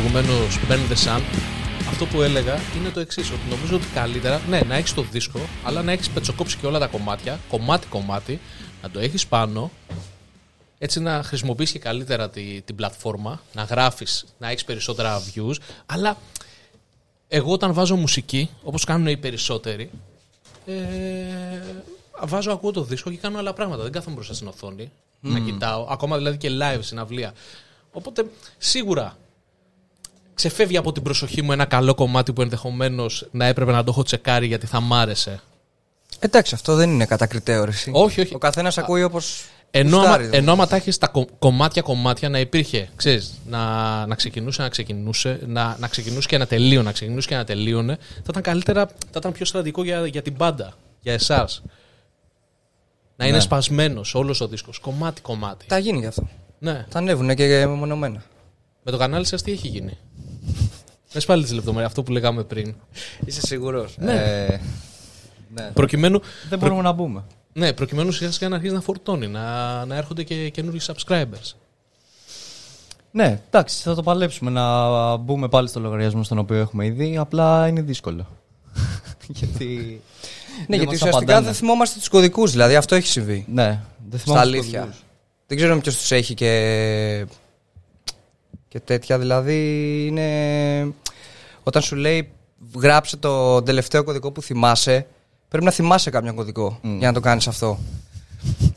προηγουμένως Burn the Sun, αυτό που έλεγα είναι το εξής: Ότι νομίζω ότι καλύτερα ναι, να έχεις το δίσκο, αλλά να έχεις πετσοκόψει και όλα τα κομμάτια, κομμάτι-κομμάτι, να το έχεις πάνω, έτσι να χρησιμοποιήσει και καλύτερα τη, την πλατφόρμα, να γράφεις, να έχεις περισσότερα views. Αλλά εγώ όταν βάζω μουσική, όπως κάνουν οι περισσότεροι, ε, βάζω, ακούω το δίσκο και κάνω άλλα πράγματα. Δεν κάθομαι μπροστά στην οθόνη να κοιτάω. Ακόμα δηλαδή και live συναυλία. Οπότε σίγουρα ξεφεύγει από την προσοχή μου ένα καλό κομμάτι που ενδεχομένως να έπρεπε να το έχω τσεκάρει γιατί θα μ' άρεσε. Εντάξει, αυτό δεν είναι κατακριτέο ρε, εσύ. Όχι, όχι. Ο καθένας ακούει όπως. Ενώ, άμα, ενώ άμα τα έχεις τα κομμάτια-κομμάτια να υπήρχε, ξέρεις, να, να ξεκινούσε, να ξεκινούσε, να, να ξεκινούσε και να τελείωνε, να ξεκινούσε και να τελείωνε, θα ήταν καλύτερα, θα ήταν πιο σημαντικό για, για την πάντα, για εσάς. Να είναι Ναι. σπασμένος όλος ο δίσκος. Κομμάτι-κομμάτι. Θα γίνει γι' αυτό. Ναι. Θα ανέβουν και μεμονωμένα. Με το κανάλι σας τι έχει γίνει; Πες πάλι τις λεπτομέρειες, αυτό που λέγαμε πριν. Είσαι σίγουρος; Ναι. Ε, ναι. Προκειμένου, Δεν μπορούμε να μπούμε. ναι, προκειμένου σιγά σιγά να αρχίσει να φορτώνει, να, να έρχονται και καινούργιοι subscribers. Ναι, εντάξει, θα το παλέψουμε να μπούμε πάλι στο λογαριασμό στον οποίο έχουμε ήδη. Απλά είναι δύσκολο. γιατί. Ναι, γιατί μας ουσιαστικά απαντάνε. δεν θυμόμαστε τους κωδικούς, δηλαδή αυτό έχει συμβεί. Ναι, δεν Στα θυμάμαι τους αλήθεια. κωδικούς. Δεν ξέρω ποιος τους έχει και. Και τέτοια. Δηλαδή είναι. Όταν σου λέει γράψε το τελευταίο κωδικό που θυμάσαι, πρέπει να θυμάσαι κάποιον κωδικό για να το κάνεις αυτό.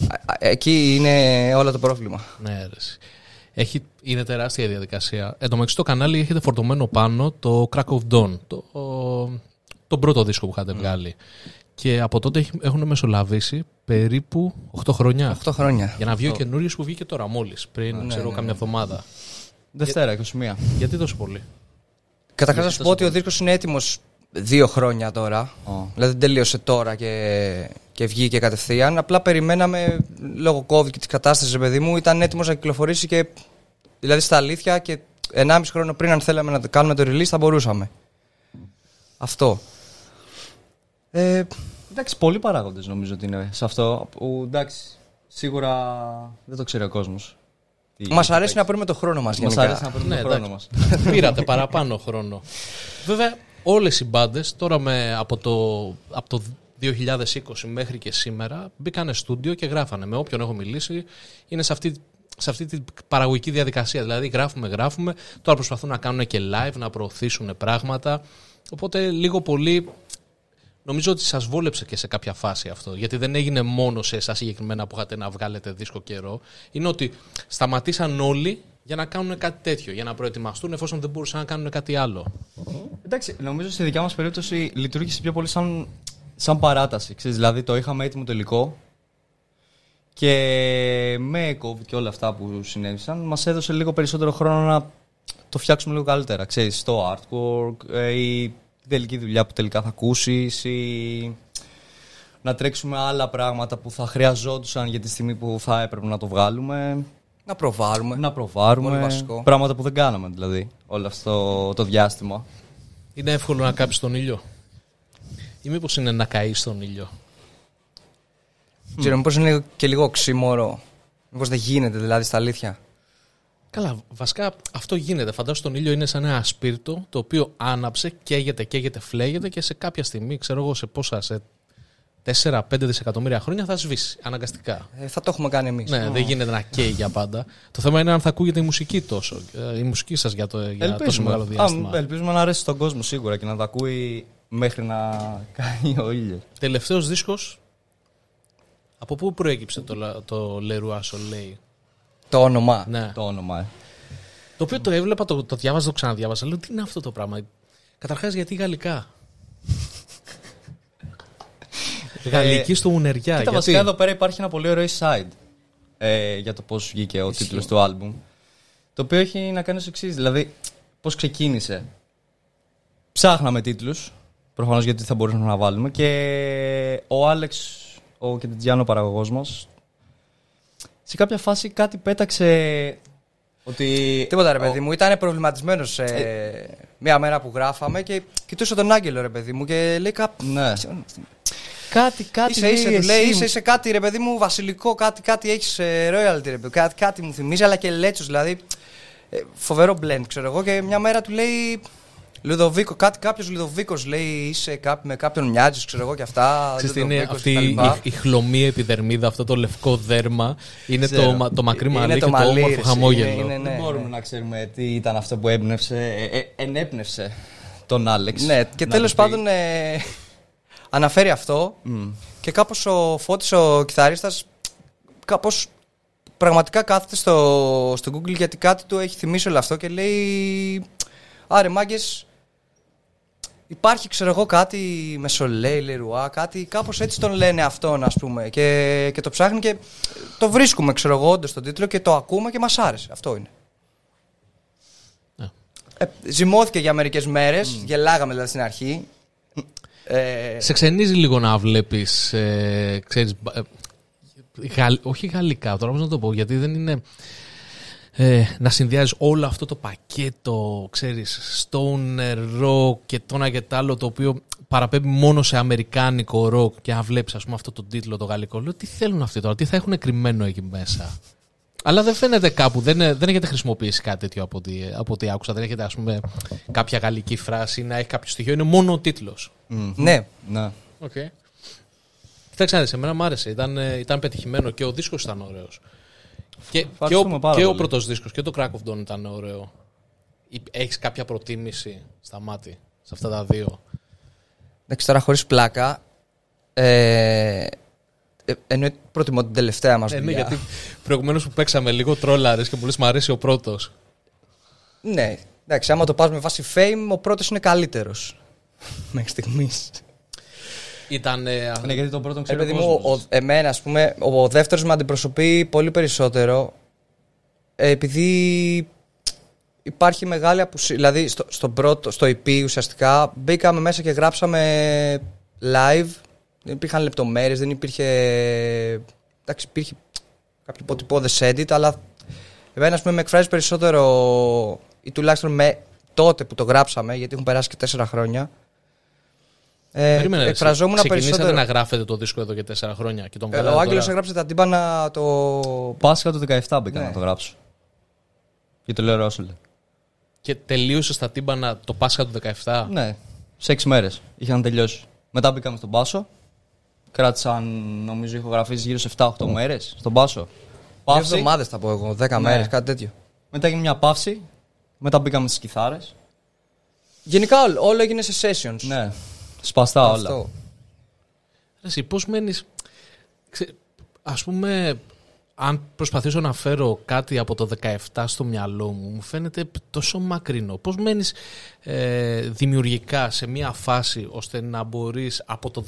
Α, α, Εκεί είναι όλο το πρόβλημα. Ναι, ρε, εσύ. Έχει, είναι τεράστια η διαδικασία. Εν τω μεταξύ στο κανάλι έχετε φορτωμένο πάνω το Crack of Dawn, το, τον πρώτο δίσκο που είχατε βγάλει. Και από τότε έχει- έχουν μεσολαβήσει περίπου 8 χρόνια. 8 χρόνια. Για να βγει ο καινούριος που βγήκε τώρα μόλις, πριν ξέρω καμιά εβδομάδα. Δευτέρα, 21. Γιατί τόσο πολύ; Καταρχάς να σου πω ότι ο δίσκος είναι έτοιμος δύο χρόνια τώρα. Ω. Δηλαδή δεν τελείωσε τώρα και, και βγήκε κατευθείαν. Απλά περιμέναμε λόγω COVID και της κατάστασης, παιδί μου, ήταν έτοιμος να κυκλοφορήσει και. Δηλαδή στα αλήθεια και 1,5 χρόνο πριν, αν θέλαμε να το κάνουμε το release, θα μπορούσαμε. Αυτό. Ε, Εντάξει, πολλοί παράγοντες νομίζω ότι είναι σε αυτό. Που εντάξει, σίγουρα δεν το ξέρει ο κόσμος. Μας αρέσει να παίρνουμε το χρόνο μας Μας γενικά. αρέσει να παίρνουμε Ναι, το χρόνο μας. εντάξει. Πήρατε παραπάνω χρόνο. Βέβαια, όλες οι μπάντες τώρα με, από, το, από το 2020 μέχρι και σήμερα μπήκανε στούντιο και γράφανε. Με όποιον έχω μιλήσει, είναι σε αυτή, σε αυτή την παραγωγική διαδικασία. Δηλαδή, γράφουμε, γράφουμε. Τώρα προσπαθούν να κάνουν και live, να προωθήσουν πράγματα. Οπότε, λίγο πολύ. Νομίζω ότι σας βόλεψε και σε κάποια φάση αυτό. Γιατί δεν έγινε μόνο σε εσάς συγκεκριμένα που είχατε να βγάλετε δίσκο καιρό. Είναι ότι σταματήσαν όλοι για να κάνουν κάτι τέτοιο. Για να προετοιμαστούν εφόσον δεν μπορούσαν να κάνουν κάτι άλλο. Εντάξει, νομίζω στη δικιά μας περίπτωση λειτουργήσε πιο πολύ σαν, σαν παράταση. Ξέρεις, δηλαδή το είχαμε έτοιμο το υλικό και με COVID και όλα αυτά που συνέβησαν μας έδωσε λίγο περισσότερο χρόνο να το φτιάξουμε λίγο καλύτερα. Ξέρεις, το artwork ε, ή την τελική δουλειά που τελικά θα ακούσεις ή να τρέξουμε άλλα πράγματα που θα χρειαζόντουσαν για τη στιγμή που θα έπρεπε να το βγάλουμε. Να προβάρουμε. Να προβάρουμε. Πολύ βασικό. Πράγματα που δεν κάναμε δηλαδή όλο αυτό το διάστημα. Είναι εύκολο να κάψεις τον ήλιο; Ή μήπως είναι να καείς στον ήλιο; Ξέρω, μήπως είναι και λίγο οξύμορο. Μήπως δεν γίνεται δηλαδή στα αλήθεια. Καλά, βασικά αυτό γίνεται. Φαντάσου τον ήλιο είναι σαν ένα ασπίρτο το οποίο άναψε, καίγεται, καίγεται, φλέγεται και σε κάποια στιγμή, ξέρω εγώ σε πόσα, σε 4-5 δισεκατομμύρια χρόνια θα σβήσει αναγκαστικά. Ε, θα το έχουμε κάνει εμείς. Ναι, δεν γίνεται να καίει για πάντα. Το θέμα είναι αν θα ακούγεται η μουσική τόσο. ε, Η μουσική σας για, το, για τόσο μεγάλο διάστημα. Α, ελπίζουμε να αρέσει στον κόσμο σίγουρα και να τα ακούει μέχρι να κάνει ο ήλιος. Τελευταίος δίσκος. Από πού προέκυψε το, λα- το Leroy Soleil. Το όνομα. Ναι. Το όνομα. ε. Το οποίο το έβλεπα, το, το διάβαζα, το ξαναδιάβαζα. Λέω τι είναι αυτό το πράγμα; Καταρχάς γιατί γαλλικά; Γαλλική στο Μουνεριά. Κοίτα, γιατί; βασικά εδώ πέρα υπάρχει ένα πολύ ωραίο side ε, για το πώς βγήκε ο τίτλος του album. Το οποίο έχει να κάνει ως εξής. Δηλαδή, πώς ξεκίνησε. Ψάχναμε τίτλους. Προφανώς γιατί θα μπορούσαμε να βάλουμε. Και ο Άλεξ, ο Κεντιτζιάνο παραγωγός μας, σε κάποια φάση κάτι πέταξε. Ότι. Τίποτα ρε παιδί μου, ήταν προβληματισμένος μία μέρα που γράφαμε και κοιτούσε τον Άγγελο ρε παιδί μου και λέει κάπου. Ναι. Κάτι, κάτι. Είσαι, είσαι, λέει του λέει, εσύ. είσαι, είσαι κάτι ρε παιδί μου βασιλικό, κάτι, κάτι έχεις royalty ρε παιδί μου, κάτι, κάτι μου θυμίζει, αλλά και λέτσος δηλαδή. ε, φοβερό blend, ξέρω εγώ. Και μια μέρα του λέει. Λουδοβίκο, κάτι κάποιος Λουδοβίκος λέει είσαι κά, με κάποιον μοιάζει, ξέρω εγώ και αυτά. Ξέρεις τι είναι Λουδοβίκος αυτή κτλ. η, η χλωμή επιδερμίδα, αυτό το λευκό δέρμα. Είναι το, Ξέρω. μα- το μακρύ Είναι μαλλί και το το μαλλί, όμορφο ρε, χαμόγελο. είναι- είναι- ναι, Δεν μπορούμε να ξέρουμε τι ήταν αυτό που έμπνευσε, ε, ε, ενέπνευσε τον Άλεξ. Ναι, και να τέλος το πει. πάντων ε, αναφέρει αυτό και κάπως ο Φώτης ο κιθαρίστας κάπως πραγματικά κάθεται στο, στο Google γιατί κάτι του έχει θυμίσει όλο αυτό και λέει άρε μάγκες υπάρχει ξέρω εγώ κάτι με Σολέι, Λερουά, κάτι κάπως έτσι τον λένε αυτόν ας πούμε και, και το ψάχνει και το βρίσκουμε ξέρω εγώ όντως τον τίτλο και το ακούμε και μας άρεσε, αυτό είναι. Ναι. Ε, ζυμώθηκε για μερικές μέρες, γελάγαμε δηλαδή στην αρχή. Ε, Σε ξενίζει λίγο να βλέπεις. Ε, ξέρεις, μπα- ε, γαλλ- όχι γαλλικά, τώρα πώς να το πω, γιατί δεν είναι. Ε, να συνδυάζεις όλο αυτό το πακέτο, ξέρεις, stoner rock και το ένα και το άλλο, το οποίο παραπέμπει μόνο σε αμερικάνικο rock και αν βλέπεις ας πούμε αυτό το τίτλο το γαλλικό, λέω τι θέλουν αυτοί τώρα, τι θα έχουν κρυμμένο εκεί μέσα. Αλλά δεν φαίνεται κάπου, δεν, δεν έχετε χρησιμοποιήσει κάτι τέτοιο από ό,τι, από ό,τι άκουσα, δεν έχετε ας πούμε κάποια γαλλική φράση να έχει κάποιο στοιχείο, είναι μόνο ο τίτλος. ναι, Ναι. Okay. Κοιτάξτε, να δεις, εμένα μου άρεσε. Ήταν, ε, ήταν πετυχημένο και ο δίσκος ήταν ωραίος. Και, και ο, Ευχαριστούμε πάρα και ο πολύ. πρώτος δίσκος και το Crack of Dawn ήταν ωραίο. Ή- Έχεις κάποια προτίμηση στα μάτια, σε αυτά τα δύο; εντάξει τώρα χωρίς πλάκα. Ε, ε, εννοεί προτιμώ την τελευταία μας Ε, ναι, δουλειά. γιατί προηγουμένως που παίξαμε λίγο τρόλαρες και μου λες μου αρέσει ο πρώτος. Ναι, εντάξει, άμα το πας με βάση fame, ο πρώτος είναι καλύτερος. Μέχρι στιγμής. Ήταν. ε, Ναι, γιατί τον πρώτον Ε, ξέρει παιδί ο μου, κόσμος. ο, εμένα, ας πούμε, ο, ο δεύτερος με αντιπροσωπεί πολύ περισσότερο ε, επειδή υπάρχει μεγάλη απουσία. Δηλαδή, στο, στο, πρώτο, στο EP ουσιαστικά μπήκαμε μέσα και γράψαμε live. Δεν υπήρχαν λεπτομέρειες, δεν υπήρχε. Εντάξει, υπήρχε κάποιο υποτυπώδες edit, αλλά εμένα, ας πούμε, με εκφράζει περισσότερο ή τουλάχιστον με τότε που το γράψαμε, γιατί έχουν περάσει και τέσσερα χρόνια. Ε, Περίμενε, ρε, εκφραζόμουν ξεκινήσατε περισσότερο. να γράφετε το δίσκο εδώ και τέσσερα χρόνια και τον Ε, βγάλατε Ο Άγγελος τώρα. έγραψε τα τύμπανα το. Πάσχα του 17 μπήκα Ναι. να το γράψω. Και το λέω Ρόσουλε. Και τελείωσες στα τύμπανα το Πάσχα του 17. Ναι, σε 6 μέρες είχαν τελειώσει. Μετά μπήκαμε στον Πάσο. Κράτησαν, νομίζω, ηχογραφίε γύρω σε 7-8 μέρες στον Πάσο. Δύο Παύση. εβδομάδες θα πω εγώ, δέκα Ναι. μέρες, κάτι τέτοιο. Μετά έγινε μια παύση. Μετά μπήκαμε στις κιθάρες. Γενικά όλο, όλο έγινε σε sessions. Ναι, σπαστά όλα. Αυτό. Ρε Εσύ πώς μένεις... Ξε... Ας πούμε, αν προσπαθήσω να φέρω κάτι από το 17 στο μυαλό μου, μου φαίνεται τόσο μακρινό. Πώς μένεις ε, δημιουργικά σε μια φάση ώστε να μπορείς από το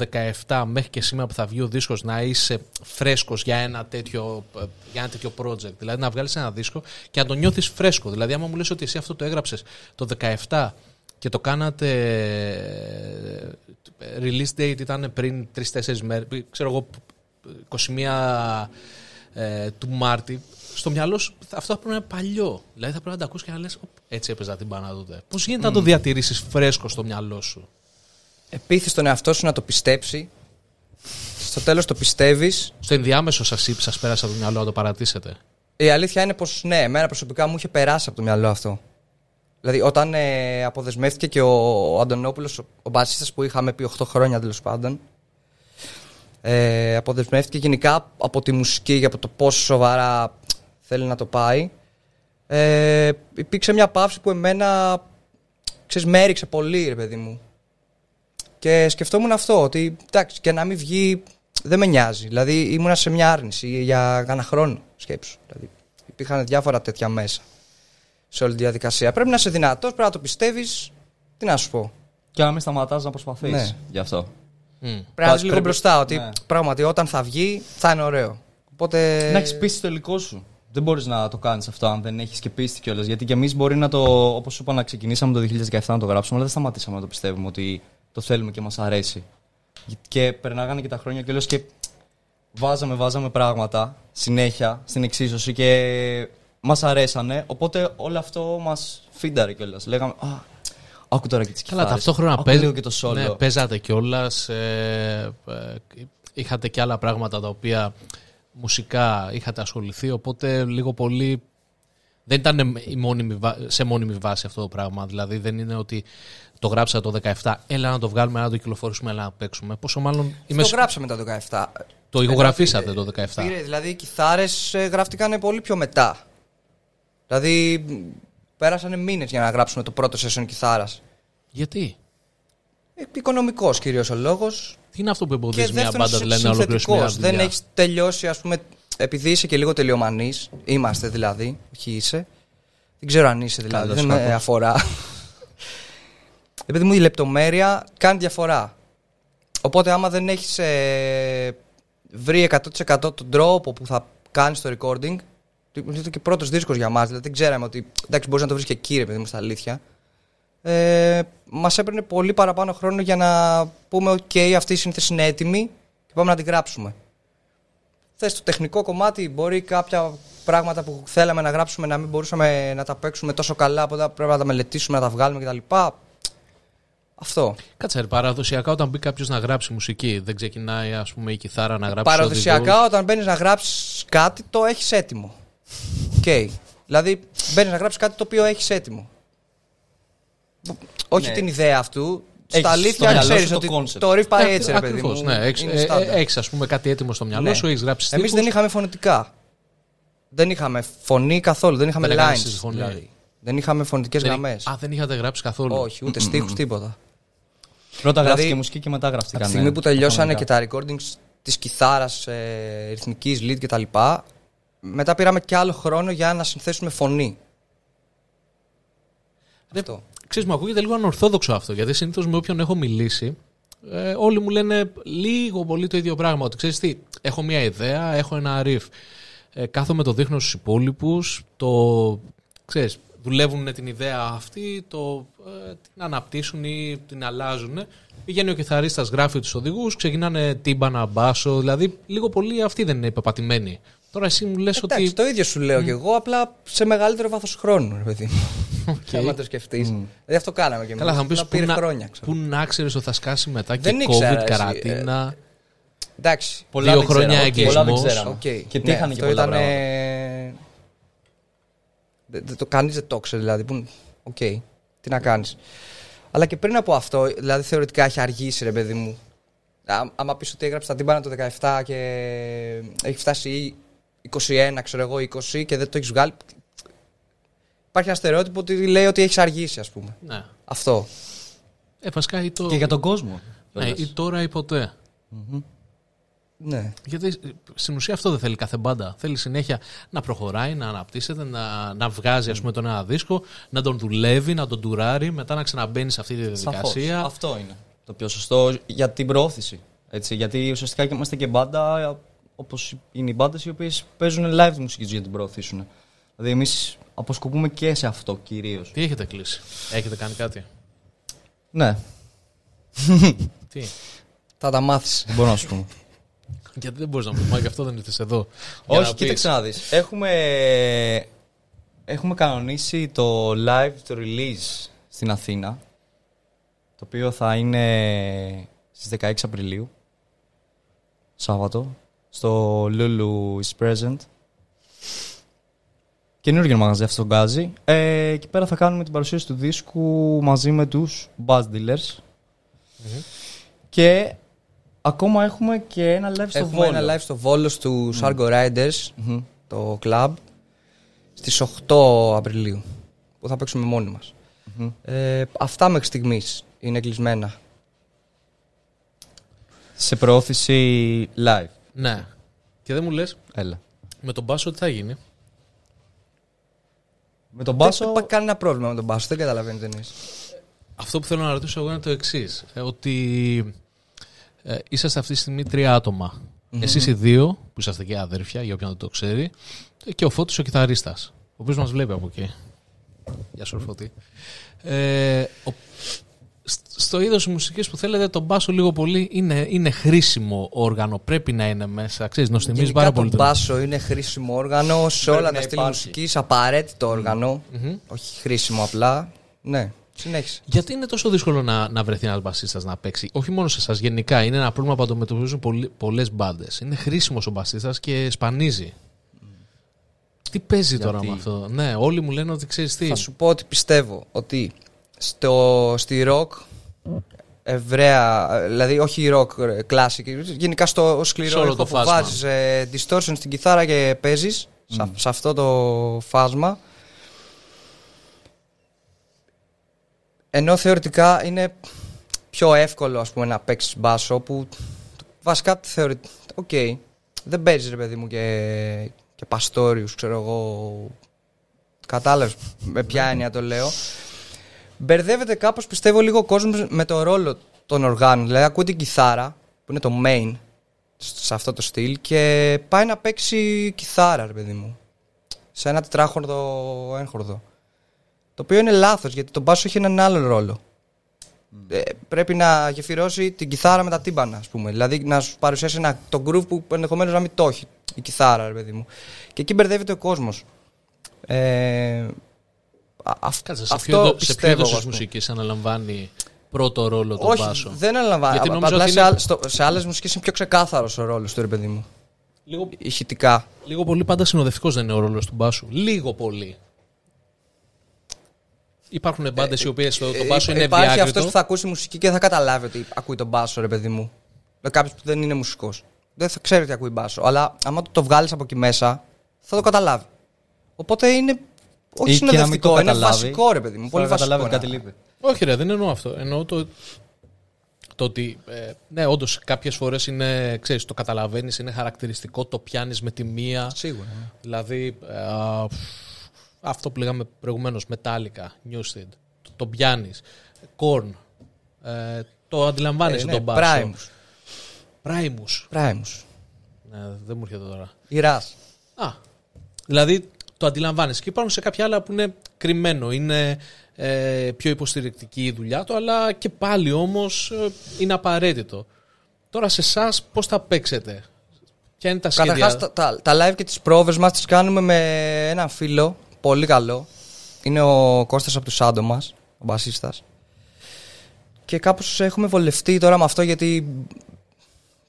17 μέχρι και σήμερα που θα βγει ο δίσκος να είσαι φρέσκος για ένα τέτοιο, ε, για ένα τέτοιο project. Δηλαδή να βγάλεις ένα δίσκο και να το νιώθεις φρέσκο. Δηλαδή άμα μου λες ότι εσύ αυτό το έγραψες το 17 και το κάνατε ε, release date ήταν πριν 3-4 μέρες, ξέρω εγώ 21 ε, του Μάρτη, στο μυαλό σου αυτό θα πρέπει να είναι παλιό. Δηλαδή θα πρέπει να τα ακούσει και να λες «Οπ, έτσι έπαιζα την μπάνα τότε. Πώς γίνεται να το διατηρήσεις φρέσκο στο μυαλό σου; Επίθεση τον εαυτό σου να το πιστέψει. Στο τέλος το πιστεύεις. Στο ενδιάμεσο σας, είπε- σας πέρασε από το μυαλό να το παρατήσετε; Η αλήθεια είναι πως ναι, εμένα προσωπικά μου είχε περάσει από το μυαλό αυτό. Δηλαδή, όταν ε, αποδεσμεύτηκε και ο, ο Αντωνόπουλος, ο, ο μπασίστας που είχαμε πει 8 χρόνια τέλος πάντων, ε, αποδεσμεύτηκε γενικά από τη μουσική και από το πόσο σοβαρά θέλει να το πάει. Ε, υπήρξε μια παύση που εμένα ξέρεις, με έριξε πολύ, ρε παιδί μου. Και σκεφτόμουν αυτό, ότι εντάξει, και να μην βγει δεν με νοιάζει. Δηλαδή ήμουνα σε μια άρνηση για κάνα χρόνο σκέψου. Δηλαδή, υπήρχαν διάφορα τέτοια μέσα σε όλη τη διαδικασία. Πρέπει να είσαι δυνατός, πρέπει να το πιστεύεις. Τι να σου πω. Και να μην σταματάς να προσπαθείς Ναι. γι' αυτό. Μμ. Πρέπει να είσαι λίγο πρέπει- μπροστά, ότι ναι. πράγματι όταν θα βγει θα είναι ωραίο. Οπότε. Να έχεις πίστη στο υλικό σου. Δεν μπορείς να το κάνεις αυτό αν δεν έχεις και πίστη κιόλας. Γιατί και εμείς μπορεί να το. Όπως σου είπα, να ξεκινήσαμε το 2017 να το γράψουμε, αλλά δεν σταματήσαμε να το πιστεύουμε ότι το θέλουμε και μας αρέσει. Και περνάγανε και τα χρόνια κιόλας και βάζαμε, βάζαμε πράγματα συνέχεια στην εξίσωση και μας αρέσανε. Οπότε όλο αυτό μας φίνταρε κιόλας. Λέγαμε, Α, άκου τώρα και τις Καλά, ταυτόχρονα άκου παίζ- λίγο και το solo. Ναι, παίζατε κιόλας. Ε, ε, είχατε και άλλα πράγματα τα οποία μουσικά είχατε ασχοληθεί. Οπότε λίγο πολύ Δεν ήταν η μόνιμη βα- σε μόνιμη βάση αυτό το πράγμα. Δηλαδή δεν είναι ότι το γράψα το 17, έλα να το βγάλουμε, να το κυκλοφορήσουμε, έλα να παίξουμε. Πόσο μάλλον. Είμαι Το σ- γράψαμε το 17. το ηχογραφήσατε το 17. Πήρε, δηλαδή οι κιθάρες ε, γράφτηκαν πολύ πιο μετά. Δηλαδή μ, πέρασαν μήνες για να γράψουμε το πρώτο session κιθάρας. Γιατί; Ε, οικονομικός κυρίως ο λόγος. Τι είναι αυτό που Και εμποδίζει μια δεύτερον μπάντα δηλαδή, να ολοκληρώσει μια συνθετικός. δουλειά; Δεν έχει τελειώσει ας πούμε επειδή είσαι και λίγο τελειομανής. Είμαστε δηλαδή, όχι είσαι. Δεν ξέρω αν είσαι δηλαδή, Καλώς, δεν με κακώς. αφορά. Επειδή μου η λεπτομέρεια κάνει διαφορά. Οπότε άμα δεν έχεις ε, βρει 100% τον τρόπο που θα κάνεις το recording, είναι και πρώτος δίσκος για μας, δηλαδή δεν ξέραμε ότι εντάξει μπορείς να το βρεις και εκεί ρε παιδί μου στα αλήθεια. Ε, μας έπαιρνε πολύ παραπάνω χρόνο για να πούμε ok αυτή η σύνθεση είναι έτοιμη και πάμε να την γράψουμε. Θες το τεχνικό κομμάτι μπορεί κάποια πράγματα που θέλαμε να γράψουμε να μην μπορούσαμε να τα παίξουμε τόσο καλά οπότε πρέπει να τα μελετήσουμε, να τα βγάλουμε κτλ. Αυτό. Κάτσε, ρε, παραδοσιακά όταν μπει κάποιος να γράψει μουσική, δεν ξεκινάει ας πούμε η κιθάρα να γράψει. Παραδοσιακά οδηγούς. όταν μπαίνεις να γράψεις κάτι το έχεις έτοιμο. Οκ. Δηλαδή μπαίνεις να γράψεις κάτι το οποίο έχεις έτοιμο. Όχι Ναι. την ιδέα αυτού. Έχεις Στα στο αλήθεια μυαλό ξέρεις σου το ότι concept. το riff πάει Ε, έτσι, ρε παιδί ακριβώς, μου. Ναι, έχεις, Είναι ε, στάνταρ. ε, έχεις, ας πούμε κάτι έτοιμο στο μυαλό Ναι. σου, έχεις γράψεις Εμείς στίχους. δεν είχαμε φωνητικά. Δεν είχαμε φωνή καθόλου. Δεν είχαμε Δεν lines. έκανες συμφωνία. Δηλαδή. Δεν είχαμε φωνητικές Δεν- γραμμές. Α, δεν είχατε γράψει καθόλου. Όχι, ούτε στίχους, τίποτα. Πρώτα Δηλαδή, γράφτηκε μουσική και μετά Από γράφτηκαν. τη στιγμή που τελειώσανε και κανονικά. τα recordings της κιθάρας, ε, ρυθμικής, lead κτλ. Μετά πήραμε και άλλο χρόνο για να συνθέσουμε φωνή. Ρε, Αυτό. Ξέρεις, μου ακούγεται λίγο ανορθόδοξο αυτό, γιατί συνήθως με όποιον έχω μιλήσει, ε, όλοι μου λένε λίγο πολύ το ίδιο πράγμα. Ότι ξέρεις τι, έχω μια ιδέα, έχω ένα riff. Ε, κάθομαι το δείχνω στους υπόλοιπους, το. ξέρεις, δουλεύουν την ιδέα αυτή, το, ε, την αναπτύσσουν ή την αλλάζουν. Πηγαίνει ο κιθαρίστας, γράφει τους οδηγούς, ξεκινάνε τύμπανα, μπάσο, δηλαδή λίγο πολύ αυτοί δεν είναι πεπατημένοι. Τώρα εσύ μου λες Εντάξει, ότι... το ίδιο σου λέω κι εγώ, απλά σε μεγαλύτερο βάθος χρόνου, ρε παιδί μου. Οκ. Άμα το σκεφτείς. Δηλαδή αυτό κάναμε κι εμείς. Καλά, θα μου πεις πήρε πού να, χρόνια. ξέρω. πού να ξέρεις ότι θα σκάσει μετά και Δεν COVID, ήξερα, εσύ, καραντίνα. Εντάξει. Πολλά Δύο δεν χρόνια ξέραμε, εγκλισμός. Πολλά δεν ξέραμε. Οκ. Και Ναι, τύχανε και αυτό πολλά ήταν, πράγματα. ε, δεν- δεν το κανείς δεν το ξέρει, δηλαδή. Που... Οκ. Τι να κάνεις. Αλλά και πριν από αυτό, δηλαδή θεωρητικά έχει αργήσει, ρε παιδί μου. Α, άμα πεις ότι έγραψε τα τύμπανα το 17 και έχει φτάσει 21, ξέρω εγώ, 20 και δεν το έχεις βγάλει. Υπάρχει ένα στερεότυπο ότι λέει ότι έχεις αργήσει, ας πούμε. Ναι. Αυτό. Ε, βασικά ή το... Και για τον κόσμο. ναι, ή τώρα ή ποτέ. Ναι. Γιατί ε, στην ουσία αυτό δεν θέλει κάθε μπάντα. Θέλει συνέχεια να προχωράει, να αναπτύσσεται, να, να βγάζει ας πούμε, τον ένα δίσκο, να τον δουλεύει, να τον τουράρει, μετά να ξαναμπαίνεις σε αυτή τη Σαφώς. διαδικασία. Αυτό είναι το πιο σωστό για την προώθηση. Έτσι, γιατί ουσιαστικά και είμαστε και μπάντα όπως είναι οι μπάντες οι οποίες παίζουν live τη μουσική τους για να την προωθήσουν. Δηλαδή, εμείς αποσκοπούμε και σε αυτό κυρίως. Τι έχετε κλείσει, έχετε κάνει κάτι; Ναι, Τι; Θα τα μάθεις. δεν μπορώ να σου πω. Γιατί δεν μπορείς να μου πεις, μα γι' αυτό δεν ήρθες εδώ. Για Όχι, να κοίταξε πεις. να δεις. Έχουμε, έχουμε κανονίσει το live, το release στην Αθήνα, το οποίο θα είναι στις 16 Απριλίου, Σάββατο, στο Lulu is Present. Καινούργιο μαγαζί αυτό στον Γκάζι. Ε, εκεί πέρα θα κάνουμε την παρουσίαση του δίσκου μαζί με τους Buzz Dealers. Και ακόμα έχουμε και ένα live στο Έχουμε Βόλο. ένα live στο Βόλο του Sargo Riders, Μμμ. το club, στις 8 Απριλίου, που θα παίξουμε μόνοι μας. Μμμ. Ε, αυτά μέχρι στιγμής είναι κλεισμένα. σε προώθηση live. Ναι. Και δεν μου λες Έλα. με τον Μπάσο τι θα γίνει; Με τον Δεν Μπάσο. υπάρχει κανένα πρόβλημα με τον Μπάσο, δεν καταλαβαίνετε εννοείς. Αυτό που θέλω να ρωτήσω εγώ είναι το εξής. ότι ε, είσαστε αυτή τη στιγμή τρία άτομα. Εσείς οι δύο, που είσαστε και αδέρφια, για όποιον δεν το ξέρει, και ο Φώτης ο κιθαρίστας, ο οποίος μας βλέπει από εκεί. Γεια σου, ρε Φώτη. Ε, ο, σ- στο είδος μουσικής που θέλετε, το μπάσο λίγο πολύ είναι, είναι χρήσιμο όργανο, πρέπει να είναι μέσα. Ξέρεις, νοστιμίζει Γενικά πάρα το πολύ. τον- μπάσο είναι χρήσιμο όργανο σε Πρέπει όλα να τα στυλ υπάρχει. μουσικής, απαραίτητο όργανο. Μμμ. Όχι χρήσιμο απλά. Ναι, συνέχισε. Γιατί είναι τόσο δύσκολο να, να βρεθεί ένας μπασίστας να παίξει, όχι μόνο σε εσάς, γενικά. Είναι ένα πρόβλημα που αντιμετωπίζουν πολλές μπάντες. Είναι χρήσιμος ο μπασίστας και σπανίζει. Τι παίζει τώρα Γιατί; με αυτό; Ναι, όλοι μου λένε ότι ξέρεις τι. Θα σου πω ότι πιστεύω ότι στο, στη rock ευραία, δηλαδή όχι rock ε, classic, γενικά στο Σε σκληρό όλο ήχο το που φάσμα. βάζεις ε, distortion στην κιθάρα και παίζεις σε, σε αυτό το φάσμα ενώ θεωρητικά είναι πιο εύκολο ας πούμε να παίξεις μπάσο που βασικά θεωρητικά, οκ, δεν παίζεις ρε παιδί μου και, και Pastorius ξέρω εγώ Κατάλαβες με ποια έννοια το λέω. Μπερδεύεται κάπως πιστεύω λίγο ο κόσμος με το ρόλο των οργάνων. Δηλαδή ακούει την κιθάρα που είναι το main σε αυτό το στυλ και πάει να παίξει κιθάρα ρε παιδί μου. Σε ένα τετράχορδο έγχορδο. Το οποίο είναι λάθος γιατί το μπάσο έχει έναν άλλο ρόλο. Ε, πρέπει να γεφυρώσει την κιθάρα με τα τύμπανα, ας πούμε. Δηλαδή να σου παρουσιάσει ένα, το groove που ενδεχομένως να μην το έχει η κιθάρα, ρε παιδί μου. Και εκεί μπερδεύεται ο κόσμος. Ε, α- αυ- Κάτσε, σε αυτό ποιο, είδο- σε ποιο πιστεύω, είδος ας της πούμε. μουσικής αναλαμβάνει πρώτο ρόλο τον Όχι, μπάσο. δεν αναλαμβάνει. Γιατί Α- νόμιζα Απλά ότι σε, είναι- άλλ- στο- σε άλλες μουσικές είναι πιο ξεκάθαρος ο ρόλος του, ρε παιδί μου. Λίγο, Ηχητικά. λίγο πολύ πάντα συνοδευτικός δεν είναι ο ρόλος του μπάσου. Λίγο πολύ. Υπάρχουν μπάντες οι οποίες το, το μπάσο Ε, είναι Υπάρχει αυτός ευδιάκριτο. που θα ακούσει μουσική και θα καταλάβει ότι ακούει τον μπάσο, ρε παιδί μου. Κάποιο που δεν είναι μουσικός. Δεν θα ξέρει ότι ακούει μπάσο. Αλλά άμα το, το βγάλεις από εκεί μέσα, θα το καταλάβει. Οπότε είναι. Όχι Ή και να μην συνοδευτικό, το είναι καταλάβει, βασικό, ρε παιδί μου. Πολύ Θα βασικό. καταλάβει να- ότι κάτι λείπει. Όχι, ρε, δεν εννοώ αυτό. Εννοώ το, το ότι. Ε, ναι, όντως κάποιες φορές είναι. Ξέρεις, το καταλαβαίνεις, είναι χαρακτηριστικό, το πιάνεις με τη μία. Σίγουρα. ναι. Δηλαδή, ε, α, αυτό που λέγαμε προηγουμένως, Metallica, Newsted, το, το πιάνεις. Korn, ε, το αντιλαμβάνεσαι Ε, ναι, τον μπάσο. Primus. Primus. Primus. Ναι, δεν μου έρχεται τώρα. Η Rush. Α, δηλαδή το αντιλαμβάνεσαι. Και υπάρχουν σε κάποια άλλα που είναι κρυμμένο, είναι ε, πιο υποστηρικτική η δουλειά του, αλλά και πάλι όμως ε, είναι απαραίτητο. Τώρα σε εσάς πώς θα παίξετε, ποια είναι τα σχέδια. Καταρχάς, τα, τα, τα live και τις πρόβες μας τις κάνουμε με έναν φίλο πολύ καλό. Είναι ο Κώστας από τους Σάντο μας, ο μπασίστας. Και κάπως έχουμε βολευτεί τώρα με αυτό γιατί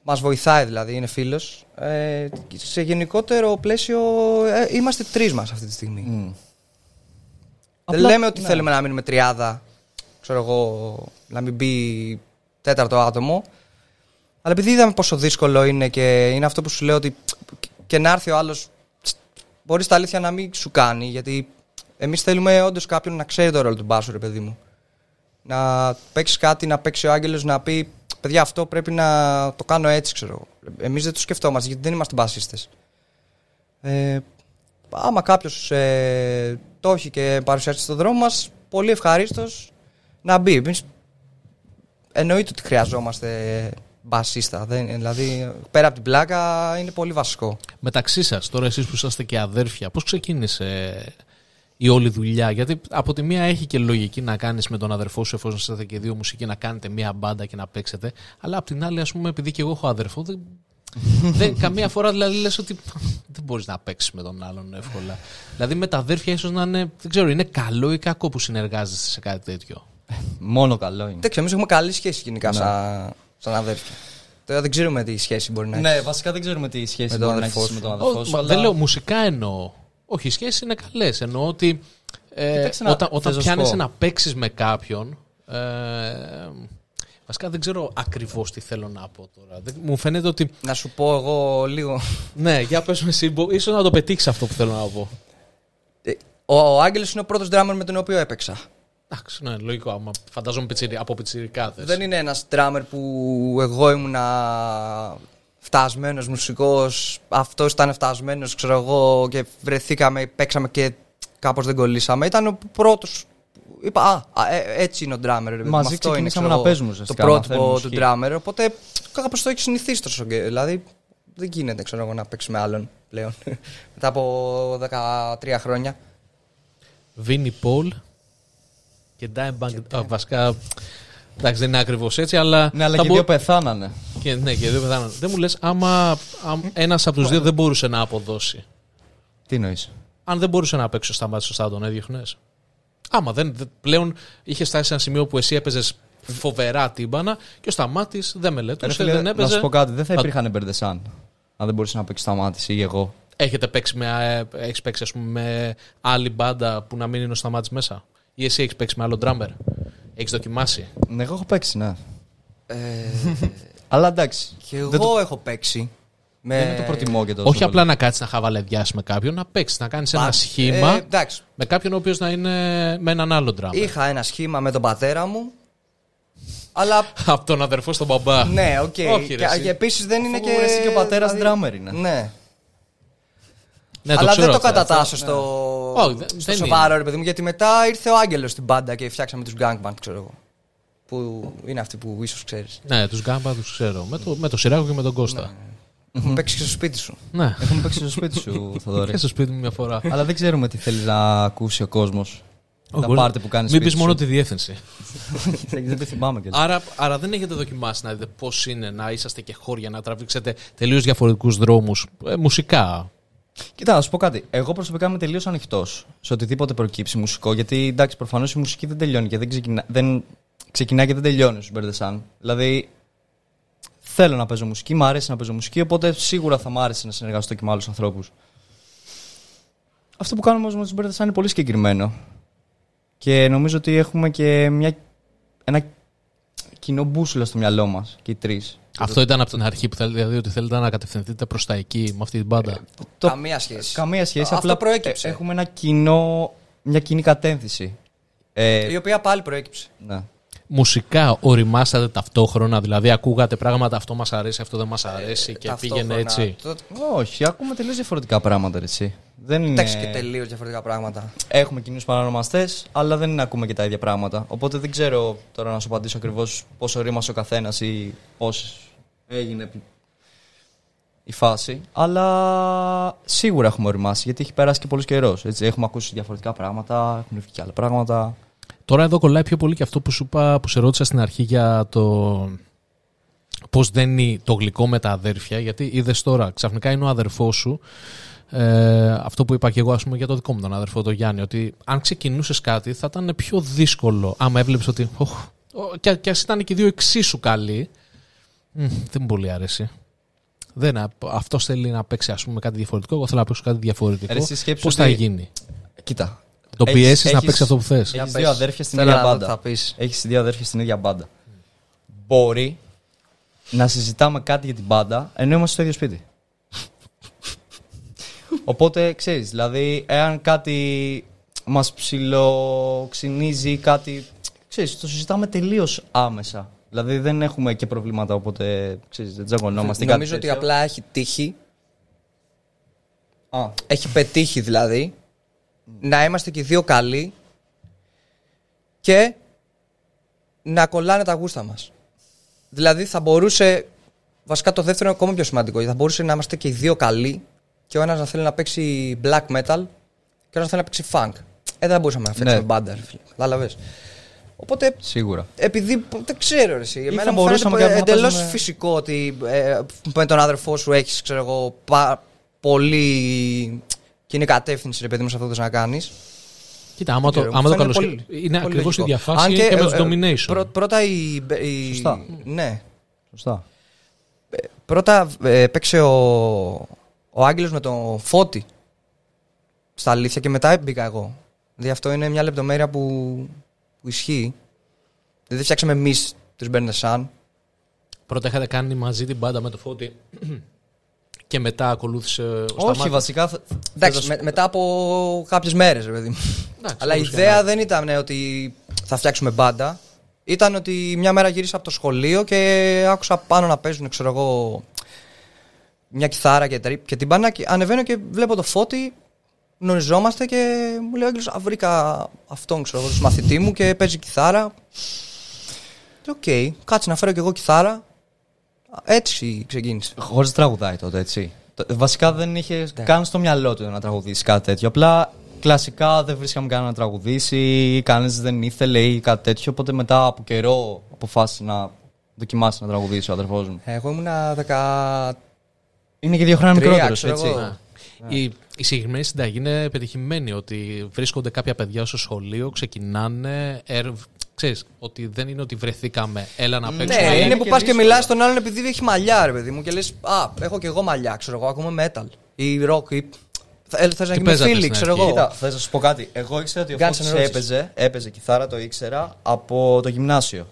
μας βοηθάει δηλαδή, είναι φίλος. Ε, σε γενικότερο πλαίσιο ε, είμαστε τρεις μας αυτή τη στιγμή. Μμ. Δεν Απλά- λέμε ότι ναι. θέλουμε να μείνουμε τριάδα, ξέρω εγώ, να μην μπει τέταρτο άτομο. Αλλά επειδή είδαμε πόσο δύσκολο είναι και είναι αυτό που σου λέω ότι και να έρθει ο άλλος, μπορείς στα αλήθεια να μην σου κάνει. Γιατί εμείς θέλουμε όντως κάποιον να ξέρει το ρόλο του μπάσου, ρε παιδί μου. Να παίξεις κάτι, να παίξει ο Άγγελος, να πει Παιδιά, αυτό πρέπει να το κάνω έτσι, ξέρω εγώ. Εμείς δεν το σκεφτόμαστε γιατί δεν είμαστε μπασίστες. Ε, άμα κάποιος ε, το έχει και παρουσιάσει στον δρόμο μας, πολύ ευχαρίστως να μπει. Εμείς εννοείται ότι χρειαζόμαστε μπασίστα. Δεν, δηλαδή, πέρα από την πλάκα είναι πολύ βασικό. Μεταξύ σας, τώρα εσείς που είσαστε και αδέρφια, πώς ξεκίνησε η όλη δουλειά. Γιατί από τη μία έχει και λογική να κάνεις με τον αδερφό σου, εφόσον είστε και δύο μουσικοί, να κάνετε μία μπάντα και να παίξετε. Αλλά από την άλλη, ας πούμε, επειδή και εγώ έχω αδερφό, δεν, δεν, καμία φορά δηλαδή λες ότι δεν μπορείς να παίξεις με τον άλλον εύκολα. δηλαδή με τα αδέρφια ίσως να είναι, δεν ξέρω, είναι καλό ή κακό που συνεργάζεστε σε κάτι τέτοιο; Μόνο καλό είναι. Δεν ξέρω, εμείς έχουμε καλή σχέση γενικά σαν, σαν αδέρφια. Τώρα δεν ξέρουμε τι σχέση μπορεί να έχεις. Ναι, βασικά δεν ξέρουμε τι σχέση Με τον μπορεί να αδερφό έχει σου. με τον αδερφό Ω, σου. μα αλλά- Δεν λέω μουσικά εννοώ. Όχι, οι σχέσεις είναι καλές. Εννοώ ότι ε, Κοίταξε να- όταν, θες όταν να σου πιάνεσαι πω. να παίξεις με κάποιον. Ε, βασικά δεν ξέρω ακριβώς τι θέλω να πω τώρα. Δεν- μου φαίνεται ότι. Να σου πω εγώ λίγο. Ναι, για πες με εσύ, μπο- ίσως να το πετύχεις αυτό που θέλω να πω. Ε, Ο, ο Άγγελος είναι ο πρώτος drummer με τον οποίο έπαιξα. Εντάξει, ναι, λογικό. Άμα φαντάζομαι πιτσιρι, από πιτσιρικάδες. Δεν είναι ένας drummer που εγώ ήμουνα φτασμένος μουσικός, αυτός ήταν φτασμένος, ξέρω εγώ, και βρεθήκαμε, παίξαμε και κάπως δεν κολλήσαμε. Ήταν ο πρώτος Είπα, α, α, ε, έτσι είναι ο drummer. ρε παιδί μου. Μαζί Αυτό είναι, ξεκινήσαμε ξέρω να εγώ, παίζουμε Το ουσιαστικά, να πρότυπο μαθαίνουμε του μουσική. drummer. Οπότε κάπως το έχεις συνηθίσει τόσο καιρό. Δηλαδή δεν γίνεται, ξέρω εγώ, να παίξεις με άλλον πλέον. Μετά από 13 χρόνια. Βίνι Πολ και Dimebag. Α, βασικά. Εντάξει, δεν είναι ακριβώς έτσι, αλλά. Ναι, αλλά θα και μπο- δύο πεθάνανε. Και, ναι, και δύο πεθάναν. Δεν μου λες, άμα, άμα ένας από τους δύο δεν μπορούσε να αποδώσει. Τι εννοείς; Αν δεν μπορούσε να παίξει ο Σταμάτης σωστά, τον έδιωχνε. Άμα δεν, δεν- πλέον είχε φτάσει σε ένα σημείο που εσύ έπαιζες φοβερά τύμπανα και ο Σταμάτης δεν Ρε μελετούσε, φίλε, δεν να έπαιζε. σου πω κάτι, δεν θα Α- υπήρχαν μπερδεσάν. Αν δεν μπορούσε να παίξει σταμάτηση ή εγώ. Έχετε παίξει με, ε, έχεις παίξει, ας πούμε, με άλλη μπάντα που να μην είναι ο Σταμάτης μέσα; Ή εσύ έχεις παίξει με άλλο drummer; Έχεις δοκιμάσει; Ναι, εγώ έχω παίξει, ναι. Ε, Αλλά εντάξει. και εγώ Δεν το- έχω παίξει. Με... Δεν είναι το προτιμώ και τόσο. Όχι πολύ. απλά να κάτσεις να χαβαλεδιάσει με κάποιον, να παίξεις, να κάνεις ένα Μπα- σχήμα Ε, εντάξει. με κάποιον ο οποίος να είναι με έναν άλλο drummer. Είχα ένα σχήμα με τον πατέρα μου. Αλλά Από τον αδερφό στον μπαμπά. ναι, οκ. Όχι, ρε, και, εσύ. και επίσης δεν είναι Αφού και. εσύ και ο πατέρας δηλαδή- drummer είναι. Ναι. Ναι, Αλλά ξέρω δεν το αυτό. κατατάσσω στο, Όχι, δεν- στο δεν σοβαρό, ρε παιδί μου, γιατί μετά ήρθε ο Άγγελος στην μπάντα και φτιάξαμε τους Gang Band, ξέρω εγώ. Που είναι αυτοί που ίσως ξέρεις. Ναι, τους γκάμπα τους ξέρω. Με το, με το Σιράκο και με τον Κώστα. Έχουμε παίξει και στο σπίτι σου. Ναι. Έχουμε παίξει στο σπίτι σου, Θοδωρή. Και στο σπίτι μου μια φορά. Αλλά δεν ξέρουμε τι θέλει να ακούσει ο κόσμος. Τα Όχι, πάρτι που κάνεις Μην πεις μόνο τη διεύθυνση. Δεν το θυμάμαι κιόλα. Άρα, άρα δεν έχετε δοκιμάσει να δείτε πώς είναι να είσαστε και χώρια, να τραβήξετε τελείως διαφορετικούς δρόμους. Ε, μουσικά. Κοίτα, να σου πω κάτι. Εγώ προσωπικά είμαι τελείως ανοιχτός σε οτιδήποτε προκύψει μουσικό. Γιατί εντάξει, προφανώς η μουσική δεν τελειώνει και δεν ξεκινά, δεν ξεκινάει και δεν τελειώνει στους Μπερδεσάν. Δηλαδή, θέλω να παίζω μουσική, μου αρέσει να παίζω μουσική, οπότε σίγουρα θα μου άρεσε να συνεργαστώ και με άλλους ανθρώπους. Αυτό που κάνουμε όμως με τους Μπερδεσάν είναι πολύ συγκεκριμένο. Και νομίζω ότι έχουμε και μια, ένα κοινό μπούσουλα στο μυαλό μας και οι τρεις. Αυτό ήταν από την αρχή που θέλετε, δηλαδή ότι θέλετε να κατευθυνθείτε προς τα εκεί με αυτή την μπάντα. Το- Καμία σχέση. Καμία σχέση. Αυτό απλά προέκυψε. ε, Έχουμε ένα κοινό, μια κοινή κατεύθυνση. Ε, Η οποία πάλι προέκυψε. ναι. Μουσικά οριμάσατε ταυτόχρονα, δηλαδή ακούγατε πράγματα, αυτό μας αρέσει, αυτό δεν μας αρέσει και πήγαινε Ταυτόχρονα. έτσι; Το- Όχι, ακούμε τελείως διαφορετικά πράγματα, ρε, εσύ. Δεν είναι... Εντάξει και τελείως διαφορετικά πράγματα. Έχουμε κοινούς παρανομαστές, αλλά δεν είναι ακούμε και τα ίδια πράγματα. Οπότε δεν ξέρω τώρα να σου απαντήσω ακριβώς πόσο ρήμασε ο καθένας ή πώς έγινε η φάση. Αλλά σίγουρα έχουμε οριμάσει γιατί έχει περάσει και πολύ καιρός. Έχουμε ακούσει διαφορετικά πράγματα, έχουν βγει και άλλα πράγματα. Τώρα εδώ κολλάει πιο πολύ και αυτό που σου είπα, που σε ρώτησα στην αρχή για το πώς δένει το γλυκό με τα αδέρφια, γιατί είδες τώρα, ξαφνικά είναι ο αδερφός σου, ε, αυτό που είπα και εγώ ας πούμε για το δικό μου τον αδερφό, τον Γιάννη, ότι αν ξεκινούσες κάτι θα ήταν πιο δύσκολο, άμα έβλεπες ότι, οχ, ο, και, και ας ήταν και οι δύο εξίσου καλοί, μ, δεν μου πολύ αρέσει. Δεν, αυτός θέλει να παίξει ας πούμε κάτι διαφορετικό, εγώ θέλω να παίξω κάτι διαφορετικό. Ρε, εσύ σκέψου Πώς θα ότι- γίνει; Κοίτα. Το Έχεις- πιέσεις να έχεις- παίξεις αυτό που θες. Για Έχεις πες. δύο αδέρφια στην Θέλω ίδια να δω μπάντα. τι θα πεις. Έχεις δύο αδέρφια στην ίδια μπάντα. Μπορεί να συζητάμε κάτι για την μπάντα ενώ είμαστε στο ίδιο σπίτι. Οπότε ξέρεις, δηλαδή, εάν κάτι μας ψιλοξυνίζει, κάτι. Ξέρεις, το συζητάμε τελείως άμεσα. Δηλαδή δεν έχουμε και προβλήματα, οπότε ξέρεις, δεν τζαγωνόμαστε. ή κάτι Νομίζω ότι τέτοιο. απλά έχει τύχει, Α, έχει πετύχει δηλαδή, να είμαστε και οι δύο καλοί και να κολλάνε τα γούστα μας. Δηλαδή θα μπορούσε, βασικά το δεύτερο είναι ακόμα πιο σημαντικό, γιατί θα μπορούσε να είμαστε και οι δύο καλοί και ο ένας να θέλει να παίξει black metal και ο ένας να θέλει να παίξει funk. Ε, δεν θα μπορούσαμε να φτιάξουμε Ναι. μπάντα, ρε φίλε. Κατάλαβες. Οπότε σίγουρα. επειδή δεν ξέρω ρε, εσύ. Εμένα θα μου μπορούσαμε φαίνεται και να εντελώς παίζουμε- φυσικό ότι ε, με τον άδερφό σου έχεις, ξέρω εγώ, πα, πολύ κοινή κατεύθυνση, ρε παιδί μου, σε αυτό που θες να κάνεις. Κοίτα, άμα το, ξέρω, άμα μου το φαίνεται καλώς... πολύ- είναι πολύ ακριβώς η λογικό. διαφάση Αν και, με ε, το ε, domination. πρω- πρώτα η. η- Σωστά. Ναι. Σωστά. Πρώτα ε, παίξε ο, ο Άγγελος με τον Φώτη στα αλήθεια και μετά μπήκα εγώ. Δηλαδή αυτό είναι μια λεπτομέρεια που, που ισχύει. Δηλαδή δεν φτιάξαμε εμείς τους Μπέρντε Σαν. Πρώτα είχατε κάνει μαζί την μπάντα με το φώτι και μετά ακολούθησε ο Όχι, Σταμάτης. βασικά. θα- Εντάξει, θα σου- με- μετά από κάποιες μέρες, ρε παιδί μου. Εντάξει, Αλλά η όπως και ιδέα να- δεν ήταν ε, ότι θα φτιάξουμε μπάντα. Ήταν ότι μια μέρα γύρισα από το σχολείο και άκουσα πάνω να παίζουν, ξέρω εγώ, μια κιθάρα και, τρι- και τύμπανα. Και ανεβαίνω και βλέπω τον Φώτη, γνωριζόμαστε και μου λέει ο Άγγελος, «Α, βρήκα αυτόν, ξέρω εγώ, τους μαθητή μου και παίζει κιθάρα. Και οκ, κάτσε να φέρω κι εγώ κιθάρα. Έτσι ξεκίνησε. Χωρίς να τραγουδάει τότε, έτσι. Το- Βασικά δεν είχε καν στο μυαλό του να τραγουδήσει κάτι τέτοιο. Απλά κλασικά δεν βρίσκαμε κανένα να τραγουδήσει, κανείς δεν ήθελε ή κάτι τέτοιο. Οπότε μετά από καιρό αποφάσισε να δοκιμάσει να τραγουδήσει ο αδερφός μου. Εγώ ήμουνα 10. Είναι και δύο χρόνια Τρία, μικρότερος, ξέρω έτσι. εγώ. Ναι. Η, η συγκεκριμένη συνταγή είναι πετυχημένη ότι βρίσκονται κάποια παιδιά στο σχολείο, ξεκινάνε. Ερ, ξέρεις, ότι δεν είναι ότι βρεθήκαμε, έλα να παίξουμε. Ναι, είναι είναι που και πας και δύσκολο. μιλάς στον άλλον επειδή έχει μαλλιά, ρε παιδί μου, και λες Α, έχω και εγώ μαλλιά, ξέρω εγώ, ακούμε metal. Ή rock, ή. Θε να γίνει παίζατε φίλοι, στην ξέρω αρχή; εγώ. Κοίτα, θα σα πω κάτι. Εγώ ήξερα ότι ο Guns N' Φώτης Roses. έπαιζε, έπαιζε κιθάρα, το ήξερα από το γυμνάσιο.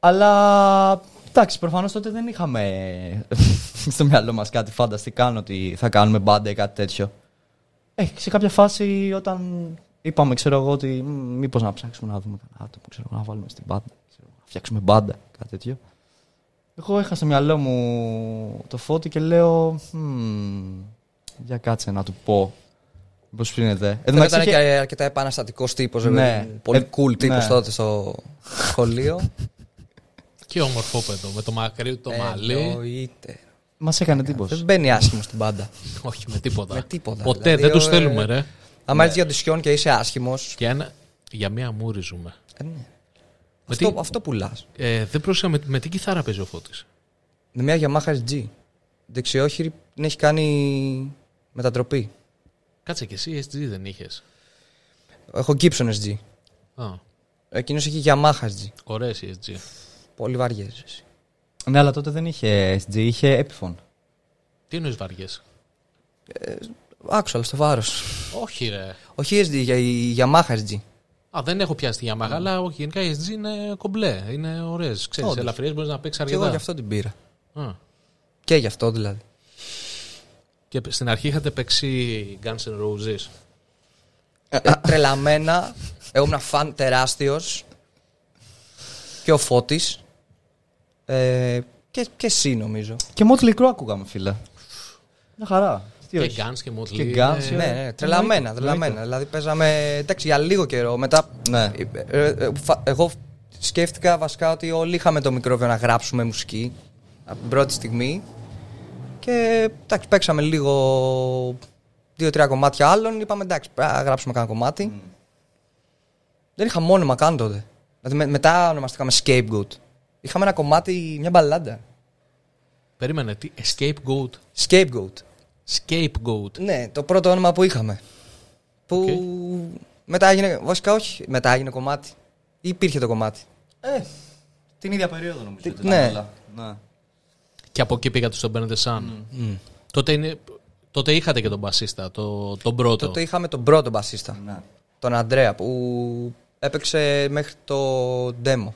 Αλλά εντάξει, προφανώς τότε δεν είχαμε στο μυαλό μας κάτι φανταστικά ότι θα κάνουμε μπάντα ή κάτι τέτοιο. Ε, σε κάποια φάση όταν είπαμε, ξέρω εγώ, ότι μήπως να ψάξουμε να δούμε κανένα άτομο, ξέρω εγώ, να βάλουμε στην μπάντα, ξέρω, να φτιάξουμε μπάντα, κάτι τέτοιο. Εγώ είχα στο μυαλό μου το φώτι και λέω. «Μμμ, για κάτσε να του πω. Πώ φαίνεται. Εν τω Δεν μεταξύ ήταν είχε- και αρκετά επαναστατικός τύπος, Ναι. Πολύ Ε, cool τύπος ναι. τότε στο σχολείο. Και ομορφόπεδο με το μακρύ του το Ε, μαλλί. Εννοείται. Μας έκανε εντύπωση. Δεν μπαίνει άσχημο στην πάντα. Όχι με τίποτα. Με τίποτα, Ποτέ δηλαδή, δεν τους ο- θέλουμε, ρε. Αν έρθεις για οντισιόν και είσαι άσχημος. Για, ένα, για μία μούρη ζούμε. Με Αυτό, τι- αυτό πουλάς. Ε, δεν πρόσεχα με, με τι κιθάρα παίζει ο Φώτης; Με μια Yamaha SG. Δεξιόχειρη την έχει κάνει μετατροπή. Κάτσε και εσύ SG δεν είχες. Έχω Gibson SG. Α, Εκείνος έχει Yamaha SG. ωραίες οι SG. Πολύ βαριές. Ναι, αλλά τότε δεν είχε SG, είχε Epiphone. Τι εννοείς βαριές; Άκουσα, αλλά στο βάρος. Όχι ρε. Όχι SG, για η Yamaha SG. Α, δεν έχω πιάσει τη Yamaha, αλλά όχι, γενικά οι SG είναι κομπλέ. Είναι ωραίες. Ξέρεις, Όντως. ελαφριές μπορείς να παίξεις Και εγώ αρκετά. γι' αυτό την πήρα. Α. Και γι' αυτό δηλαδή. Και στην αρχή είχατε παίξει Guns N' Roses. Ε, τρελαμένα. Εγώ ήμουν φαν τεράστιος. Και ο Φώτης. Ε, και, και εσύ νομίζω. Και Motley Crue ακούγαμε, φίλε. Μια χαρά. Τι Και όχι. Guns και Motley. Και είναι- Guns, Ναι, ναι, τρελαμένα, τρελαμένα. Δηλαδή παίζαμε εντάξει, για λίγο καιρό. Μετά. Ναι. ε, ε, ε, φα- εγώ σκέφτηκα βασικά ότι όλοι είχαμε το μικρόβιο να γράψουμε μουσική από την πρώτη στιγμή. Και εντάξει, παίξαμε λίγο. Δύο-τρία κομμάτια άλλων. Είπαμε εντάξει, πρέπει να γράψουμε κανένα κομμάτι. Δεν είχα μόνιμα καν τότε. Δηλαδή με- μετά ονομαστήκαμε Scapegoat. Είχαμε ένα κομμάτι, μια μπαλάντα. Περίμενε, τι, Scapegoat. Scapegoat. Scapegoat. Ναι, το πρώτο όνομα που είχαμε. Που μετά έγινε. Βασικά όχι, μετά έγινε κομμάτι. Ή υπήρχε το κομμάτι. Ε, την ίδια περίοδο νομίζω. Τι- ότι ναι. ήταν όλα. ναι. Και από εκεί πήγατε στον Burn the Sun. Τότε, είναι, τότε είχατε και τον μπασίστα, το, τον πρώτο. Τότε είχαμε τον πρώτο μπασίστα. Ναι. Τον Αντρέα που έπαιξε μέχρι το demo.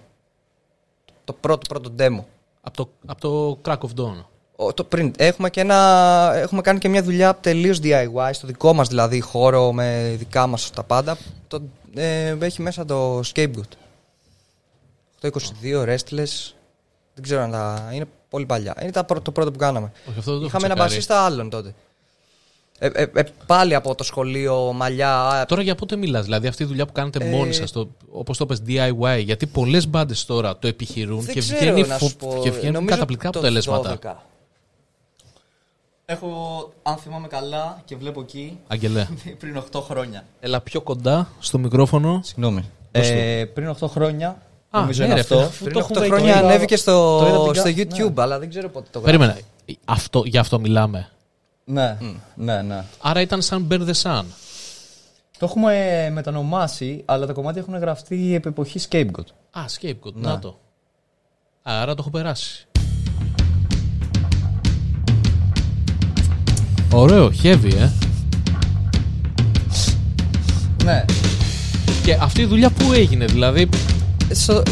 Το πρώτο πρώτο demo. Από το, από το Crack of Dawn. Ο- Το πριν. Έχουμε, και ένα, έχουμε κάνει και μια δουλειά τελείως DIY, στο δικό μας δηλαδή χώρο με δικά μας τα πάντα. Το, ε, έχει μέσα το Scapegoat. Το 22 Restless. Δεν ξέρω αν τα. είναι πολύ παλιά. Είναι τα, πρω- το πρώτο που κάναμε. Όχι, αυτό δεν το έχω Είχαμε ένα τσεκάρει. μπασίστα άλλον τότε. Ε, ε, ε, πάλι από το σχολείο, μαλλιά. α, Τώρα για πότε μιλάς, δηλαδή αυτή η δουλειά που κάνετε Ε, μόνοι σας, το, όπως το πες DIY, γιατί πολλές μπάντες τώρα το επιχειρούν δεν και ξέρω βγαίνει να φο- σου πω. και βγαίνουν Νομίζω καταπληκτικά το αποτελέσματα. 12. Έχω, αν θυμάμαι καλά και βλέπω εκεί, Αγγελέ, πριν 8 χρόνια. έλα πιο κοντά στο μικρόφωνο. Συγγνώμη. Ε, πριν 8 χρόνια, Α, νομίζω ναι, είναι ρε, αυτό. φίλε, αφού Πριν το 8 έχουμε χρόνια το είδα- ανέβηκε στο, το είδα την στο κα- YouTube, ναι. αλλά δεν ξέρω πότε το γράφει. Περίμενε, αυτό, για αυτό μιλάμε. Ναι, ναι, ναι. Άρα ήταν σαν Burn the Sun. Το έχουμε μετανομάσει, αλλά τα κομμάτια έχουν γραφτεί επί εποχής Scapegoat. Α, Scapegoat, να το. Α, Άρα το έχω περάσει. Ωραίο, heavy, ε. Ναι. Και αυτή η δουλειά που έγινε, δηλαδή; Ε, στο-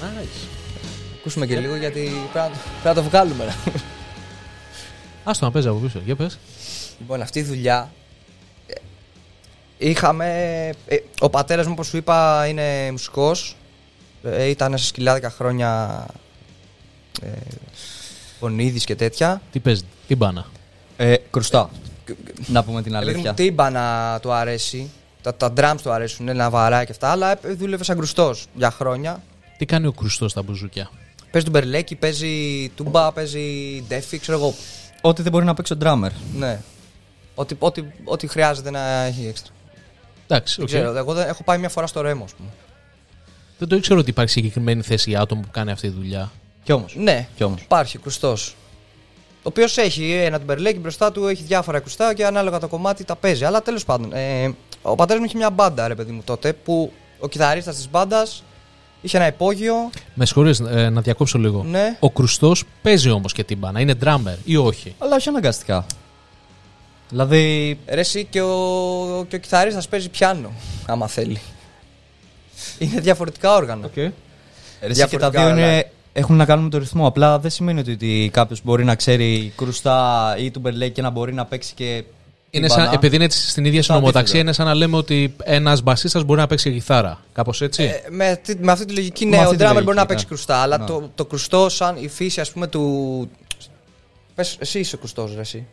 Nice. Ακούσουμε και λίγο γιατί πρέπει να, το- πρέπει να το βγάλουμε. ρε. Άστο να παίζει από πίσω. Για πες. λοιπόν, αυτή η δουλειά. ε, Είχαμε. ε, ο πατέρας μου, όπως σου είπα, είναι μουσικός. ήταν σε σκυλάδικα χρόνια. Ε, Πονίδης και τέτοια. Τι παίζει, τι μπάνα. Ε, κρουστά. Να πούμε την Ε, παιδί μου, αλήθεια. Τύμπανα του αρέσει. Τα, τα drums του αρέσουν, είναι βαρά και αυτά. Αλλά ε, δούλευε σαν κρουστός για χρόνια. Τι κάνει ο κρουστός στα μπουζούκια; Παίζει του μπερλέκι, παίζει τούμπα, παίζει ντέφι, ξέρω εγώ. Ό,τι δεν μπορεί να παίξει ο drummer. Ναι. Ό,τι, ό,τι, ό,τι χρειάζεται να έχει έξτρα. Εντάξει, Δεν οκ. ξέρω. Εγώ δεν, έχω πάει μια φορά στο Ρέμο, ας πούμε. Δεν το ήξερα ότι υπάρχει συγκεκριμένη θέση για άτομο που κάνει αυτή τη δουλειά. Κι όμως. Ναι, Κι όμως. υπάρχει κρουστός. Ο οποίος έχει ένα τουμπερλέκι μπροστά του, έχει διάφορα κρουστά και ανάλογα το κομμάτι τα παίζει. Αλλά τέλος πάντων, ε, ο πατέρας μου είχε μια μπάντα, ρε παιδί μου τότε, που ο κιθαρίστας της μπάντας Είχε ένα υπόγειο. Με συγχωρείς ε, να διακόψω λίγο. Ναι. Ο Κρουστός παίζει όμως και τύμπανα. Είναι drummer ή όχι; Αλλά όχι αναγκαστικά. Δηλαδή. Ρε εσύ και ο, και ο κιθαρίστας παίζει πιάνο, άμα θέλει. Είναι διαφορετικά όργανα. Ρε, εσύ και τα Διαφορετικά δύο είναι, όλα. Έχουν να κάνουν με το ρυθμό. Απλά δεν σημαίνει ότι, ότι κάποιος μπορεί να ξέρει κρουστά ή του μπερλέ και να μπορεί να παίξει και. Είναι τύμπανα. σαν, επειδή είναι έτσι στην ίδια Το συνομοταξία, αντίθετο. είναι σαν να λέμε ότι ένας μπασίστας μπορεί να παίξει και κιθάρα. Κάπως έτσι. Ε, με, αυτή, με αυτή τη λογική, Με ναι, ο αυτή τη drummer λογική, μπορεί να ναι. παίξει κρουστά, αλλά Ναι. το, το κρουστό, σαν η φύση, ας πούμε, του. Πες, εσύ είσαι κρουστός, ρε. Εσύ.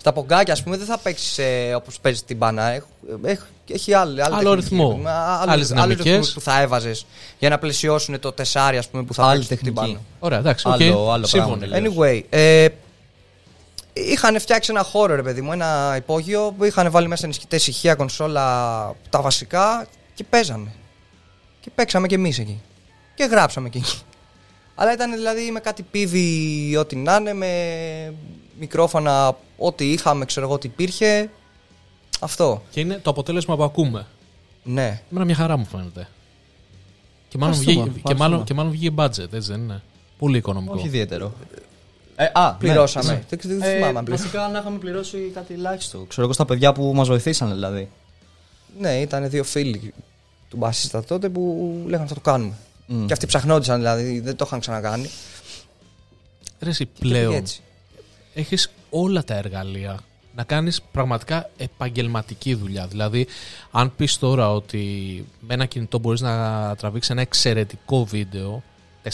Στα μπονγκάκια, ας πούμε, δεν θα παίξεις ε, όπως παίζεις τύμπανα. Έχ, έχ- έχει άλλη, άλλη Άλλο τεχνική, ρυθμό. α, άλλο- Άλλες άλλους δυναμικές. ρυθμούς που θα έβαζες για να πλαισιώσουν το τεσάρι, ας πούμε, που θα Άλλη παίξεις την τεχνική. μπάνα. Ωραία, εντάξει. οκ. Άλλο- άλλο Σύμφωνοι. πράγμα, τελείως. Anyway, ε, είχαν φτιάξει ένα χώρο, ρε παιδί μου, ένα υπόγειο που είχαν βάλει μέσα ενισχυτές ηχεία, κονσόλα, τα βασικά και παίζαμε. Και παίξαμε κι εμείς εκεί. Και γράψαμε κι εκεί. Αλλά ήταν δηλαδή με κάτι πίδι, ό,τι να είναι, με μικρόφωνα, ό,τι είχαμε, ξέρω εγώ, ό,τι υπήρχε. Αυτό. Και είναι το αποτέλεσμα που ακούμε. Ναι. Εμένα μια χαρά μου φαίνεται. Και μάλλον, Ευχαριστούμε, βγήκε, και, ευχαριστούμε. μάλλον, και μάλλον βγήκε budget, έτσι δεν είναι. Πολύ οικονομικό. Όχι ιδιαίτερο. Ε, α, Πληρώσαμε. Ναι. Δεν, δεν Ε, θυμάμαι αν πληρώσαμε. βασικά να είχαμε πληρώσει κάτι ελάχιστο. Ξέρω εγώ στα παιδιά που μας βοηθήσαν δηλαδή. Ναι, ήταν δύο φίλοι του μπασίστα τότε που λέγανε θα το κάνουμε. Μμ. Και αυτοί ψαχνόντουσαν δηλαδή, δεν το είχαν ξανακάνει. Ρε εσύ, Και πήγε πλέον έτσι. έχεις όλα τα εργαλεία να κάνεις πραγματικά επαγγελματική δουλειά. Δηλαδή, αν πεις τώρα ότι με ένα κινητό μπορείς να τραβήξεις ένα εξαιρετικό βίντεο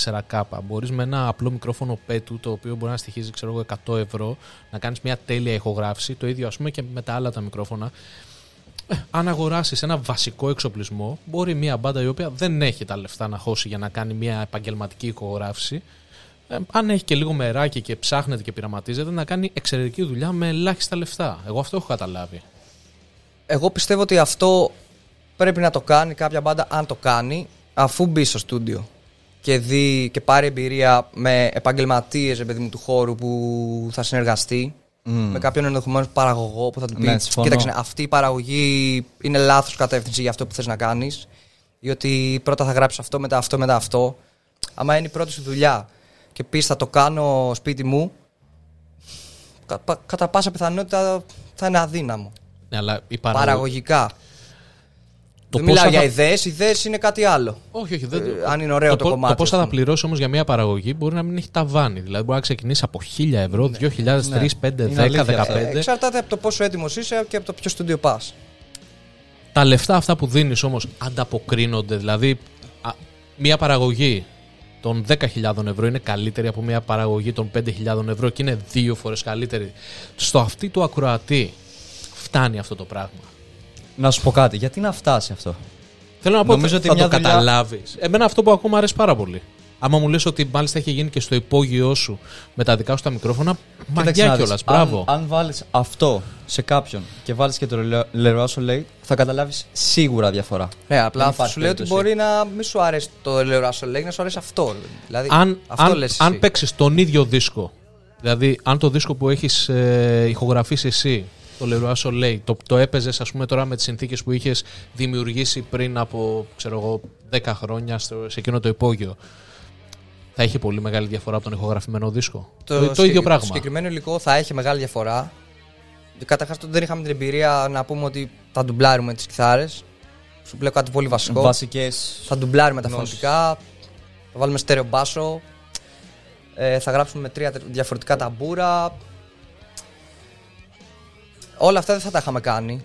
4K, μπορείς με ένα απλό μικρόφωνο πέτου, το οποίο μπορεί να στοιχίζει ξέρω εγώ 100 ευρώ, να κάνεις μια τέλεια ηχογράφηση, το ίδιο ας πούμε και με τα άλλα τα μικρόφωνα. Ε, αν αγοράσεις ένα βασικό εξοπλισμό, μπορεί μια μπάντα η οποία δεν έχει τα λεφτά να χώσει για να κάνει μια επαγγελματική ηχογράφηση, ε, αν έχει και λίγο μεράκι και ψάχνεται και πειραματίζεται, να κάνει εξαιρετική δουλειά με ελάχιστα λεφτά. Εγώ αυτό έχω καταλάβει. Εγώ πιστεύω ότι αυτό πρέπει να το κάνει κάποια μπάντα αν το κάνει αφού μπει στο στούντιο και δει και πάρει εμπειρία με επαγγελματίες παιδί μου, του χώρου που θα συνεργαστεί. Μμ. Με κάποιον ενδεχομένως παραγωγό που θα του πεις: Ναι, συμφωνώ. Κοίταξε, αυτή η παραγωγή είναι λάθος κατεύθυνση για αυτό που θες να κάνεις. Ή ότι πρώτα θα γράψεις αυτό, μετά αυτό, μετά αυτό. Άμα είναι η πρώτη σου δουλειά και πεις θα το κάνω σπίτι μου, κα- πα- κατά πάσα πιθανότητα θα είναι αδύναμο. Ναι, αλλά η παραγωγή. Παραγωγικά. Το δεν πόσα μιλάω για θα- ιδέες, ιδέες είναι κάτι άλλο. Όχι, όχι. Δεν... Ε, αν είναι ωραίο το πο- κομμάτι, Το πόσα ας θα πούμε. πληρώσει όμως για μια παραγωγή μπορεί να μην έχει ταβάνι. Δηλαδή μπορεί να ξεκινήσει από 1000 ευρώ, 2000, 3, 5, Είναι 10, αλήθεια 15. αυτό. Ε, εξαρτάται από το πόσο έτοιμος είσαι και από το ποιο στούντιο πας. Τα λεφτά αυτά που δίνεις όμως ανταποκρίνονται. Δηλαδή, α, μια παραγωγή των 10.000 ευρώ είναι καλύτερη από μια παραγωγή των 5.000 ευρώ και είναι δύο φορές καλύτερη. Στο αυτή του ακροατή φτάνει αυτό το πράγμα. Να σου πω κάτι, γιατί να φτάσει αυτό; Θέλω να πω Νομίζω ότι ότι θα μια το δουλειά- καταλάβεις. Εμένα αυτό που ακούω μου αρέσει πάρα πολύ. Άμα μου λες ότι μάλιστα έχει γίνει και στο υπόγειό σου με τα δικά σου τα μικρόφωνα, Κοίταξε μαγιά να δεις, κιόλας. Μπράβο. Αν, αν βάλεις αυτό σε κάποιον και βάλεις και το Leroy Soleil, θα καταλάβεις σίγουρα διαφορά. Ναι, απλά Δεν αφού υπάρχει σου λέω ότι περίπτωση. μπορεί να μην σου αρέσει το Ελεοράσο λέει, να σου αρέσει αυτό. Δηλαδή, αν, αυτό αν, λες αν εσύ. παίξεις τον ίδιο δίσκο, δηλαδή αν το δίσκο που έχεις ε, ηχογραφήσει εσύ, το Leroy Soleil, το, το έπαιζες ας πούμε τώρα με τις συνθήκες που είχες δημιουργήσει πριν από ξέρω εγώ, 10 χρόνια στο, σε εκείνο το υπόγειο. Θα είχε πολύ μεγάλη διαφορά από τον ηχογραφημένο δίσκο. Το, το, συγκεκ- ίδιο πράγμα. Το συγκεκριμένο υλικό θα έχει μεγάλη διαφορά. Καταρχάς, δεν είχαμε την εμπειρία να πούμε ότι θα ντουμπλάρουμε τις κιθάρες. Σου λέω κάτι πολύ βασικό. Βασικές. Θα ντουμπλάρουμε τα γνώσεις. φωνητικά. Θα βάλουμε στέρεο μπάσο. Ε, θα γράψουμε με τρία διαφορετικά ταμπούρα. Όλα αυτά δεν θα τα είχαμε κάνει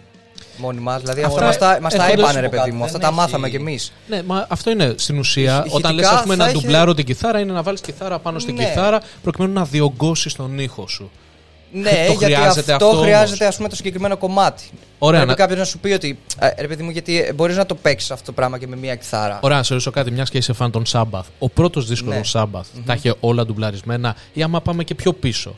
μόνοι μας. Δηλαδή αυτά Αυτά μας τα, μας τα έρχονται έπανε, σου ρε πω παιδί κάτι, μου. Αυτά δεν τα μάθαμε έχει- κι εμείς. Ναι, μα αυτό είναι στην ουσία. Ηχητικά Όταν λες ας πούμε θα να είχε- ντουμπλάρω την κιθάρα είναι να βάλεις κιθάρα πάνω στην Ναι. κιθάρα προκειμένου να διωγγώσεις τον ήχο σου. Ναι, Το γιατί χρειάζεται αυτό, αυτό χρειάζεται ας πούμε το συγκεκριμένο κομμάτι. Ωραία, Πρέπει να- κάποιος να σου πει ότι. ε, ρε παιδί μου, γιατί μπορείς να το παίξεις αυτό το πράγμα και με μία κιθάρα. Ωραία, να σε ρωτήσω κάτι, μιας και είσαι φαν των Sabbath. Ο πρώτος δίσκος Ναι. των Sabbath τα είχε όλα ντουμπλαρισμένα ή άμα πάμε και πιο πίσω;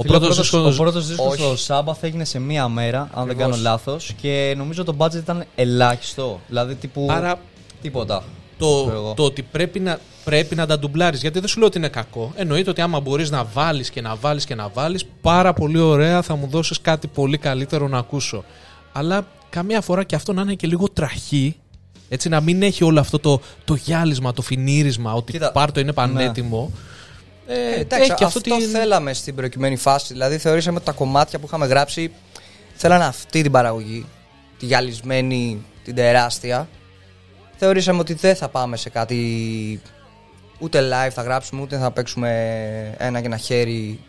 Ο Φίλε, πρώτος δίσκο. ο πρώτος δίσκος Όχι. στο Σάμπαθ έγινε σε μία μέρα, αν δεν Ακριβώς. κάνω λάθος. Και νομίζω το budget ήταν ελάχιστο. Δηλαδή τύπου. Άρα Τίποτα. Ξέρω το, εγώ. το ότι πρέπει να, πρέπει να τα ντουμπλάρεις. Γιατί δεν σου λέω ότι είναι κακό. Εννοείται ότι άμα μπορείς να βάλεις και να βάλεις και να βάλεις, πάρα πολύ ωραία θα μου δώσεις κάτι πολύ καλύτερο να ακούσω. Αλλά καμία φορά και αυτό να είναι και λίγο τραχή, Έτσι να μην έχει όλο αυτό το, το γυάλισμα, το φινίρισμα, ότι Κοίτα, πάρτο είναι πανέτοιμο. Ε, Ε, εντάξει, έχει αυτό, την- θέλαμε στην προκειμένη φάση. Δηλαδή, θεωρήσαμε ότι τα κομμάτια που είχαμε γράψει θέλανε αυτή την παραγωγή. Τη γυαλισμένη, την τεράστια. Θεωρήσαμε ότι δεν θα πάμε σε κάτι. Ούτε live θα γράψουμε, ούτε θα παίξουμε ένα και ένα χέρι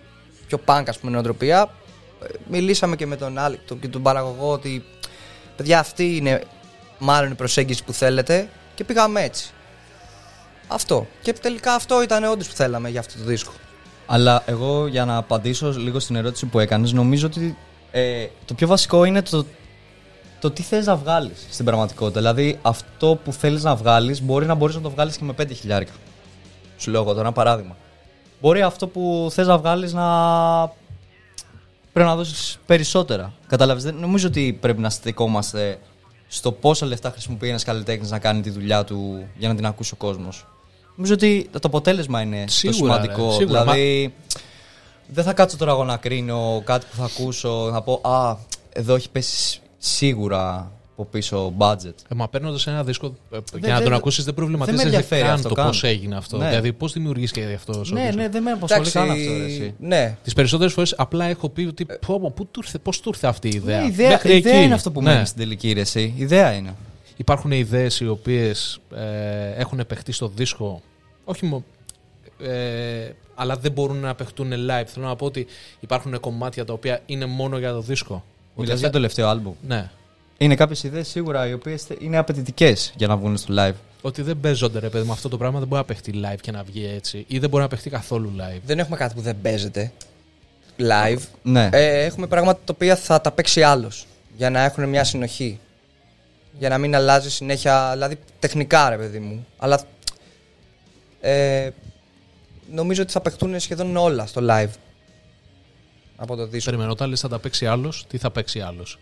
πιο punk, ας πούμε, νοοτροπία. Ε, Μιλήσαμε και με τον, Άλ- τον, και τον παραγωγό ότι παιδιά, αυτή είναι μάλλον η προσέγγιση που θέλετε και πήγαμε έτσι. Αυτό. Και τελικά αυτό ήταν όντως που θέλαμε για αυτό το δίσκο. Αλλά εγώ για να απαντήσω λίγο στην ερώτηση που έκανες νομίζω ότι ε, το πιο βασικό είναι το, το τι θες να βγάλεις στην πραγματικότητα. Δηλαδή αυτό που θέλεις να βγάλεις μπορεί να μπορείς να το βγάλεις και με 5 χιλιάρικα. Σου λέω εγώ τώρα ένα παράδειγμα. Μπορεί αυτό που θες να βγάλεις να πρέπει να δώσεις περισσότερα. Κατάλαβες, δεν νομίζω ότι πρέπει να στεκόμαστε στο πόσα λεφτά χρησιμοποιεί ένας καλλιτέχνης να κάνει τη δουλειά του για να την ακούσει ο κόσμος. Νομίζω ότι το αποτέλεσμα είναι Σίγουρα, το σημαντικό. ρε, σίγουρα, δηλαδή, δεν θα κάτσω τώρα εγώ να κρίνω κάτι που θα ακούσω, να πω Α, εδώ έχει πέσει σίγουρα από πίσω budget. Ε, μα παίρνοντας ένα δίσκο ε, για δεν- να τον δεν- ακούσεις, δεν δεν προβληματίζεσαι με ενδιαφέρει καν αυτό το καν. πώς έγινε αυτό. Ναι. Δηλαδή, πώς δημιουργήθηκε αυτό. ναι, ναι, δεν με απασχολεί καν αυτό. ρε, εσύ. Ναι. Τις περισσότερες φορές απλά έχω πει ότι πω, πω, πού του ήρθε- πώς του ήρθε αυτή η ιδέα. Ναι, η ιδέα, Μέχρι η ιδέα εκεί. είναι αυτό που Ναι. μένει στην τελική ρε, εσύ. Η ιδέα είναι. Υπάρχουν ιδέες οι οποίες ε, έχουν παιχτεί στο δίσκο, όχι μόνο. Ε, αλλά δεν μπορούν να παιχτούν live. Θέλω να πω ότι υπάρχουν κομμάτια τα οποία είναι μόνο για το δίσκο. Ότι Μιλάς για αυτά- το τελευταίο άλμπουμ. Ναι. Είναι κάποιες ιδέες σίγουρα οι οποίες είναι απαιτητικές για να βγουν στο live. Ότι δεν παίζονται ρε παιδί μου. Αυτό το πράγμα δεν μπορεί να παιχτεί live και να βγει έτσι. Ή δεν μπορεί να παιχτεί καθόλου live. Δεν έχουμε κάτι που δεν παίζεται live. Ναι. Ε, έχουμε πράγματα τα οποία θα τα παίξει άλλος. Για να έχουν μια συνοχή. Για να μην αλλάζει συνέχεια. Δηλαδή τεχνικά ρε παιδί μου. Αλλά ε, νομίζω ότι θα παιχτούν σχεδόν όλα στο live. Από το δίσκο. Περιμένω, όταν λες θα τα παίξει άλλος, τι θα παίξει άλλος;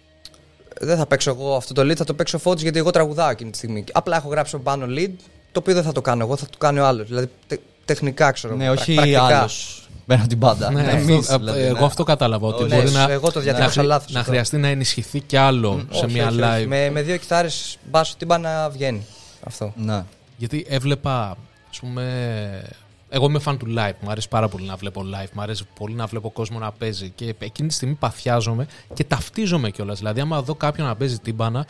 Δεν θα παίξω εγώ αυτό το lead, θα το παίξω ο Φώτης γιατί εγώ τραγουδάω εκείνη τη στιγμή. Απλά έχω γράψει από πάνω lead, το οποίο δεν θα το κάνω εγώ, θα το κάνει ο άλλος. Δηλαδή τε- τεχνικά ξέρω. ναι, εγώ, όχι πρακτικά. άλλος. Πέραν την πάντα. Ναι, Εμείς, αυτό- δηλαδή, εγώ ναι. αυτό κατάλαβα. Ότι Ναι, μπορεί να, εγώ το διατύπωσα να, λάθος να αυτό. χρειαστεί να ενισχυθεί κι άλλο σε Όχι, μια όχι, live. όχι. Με, με δύο κιθάρες μπάσο τύμπα να βγαίνει. Αυτό. Ναι. Γιατί έβλεπα, ας πούμε. Εγώ είμαι fan του live. Μου αρέσει πάρα πολύ να βλέπω live. Μου αρέσει πολύ να βλέπω κόσμο να παίζει. Και εκείνη τη στιγμή παθιάζομαι και ταυτίζομαι κιόλας. Δηλαδή, άμα δω κάποιον να παίζει τύμπανα.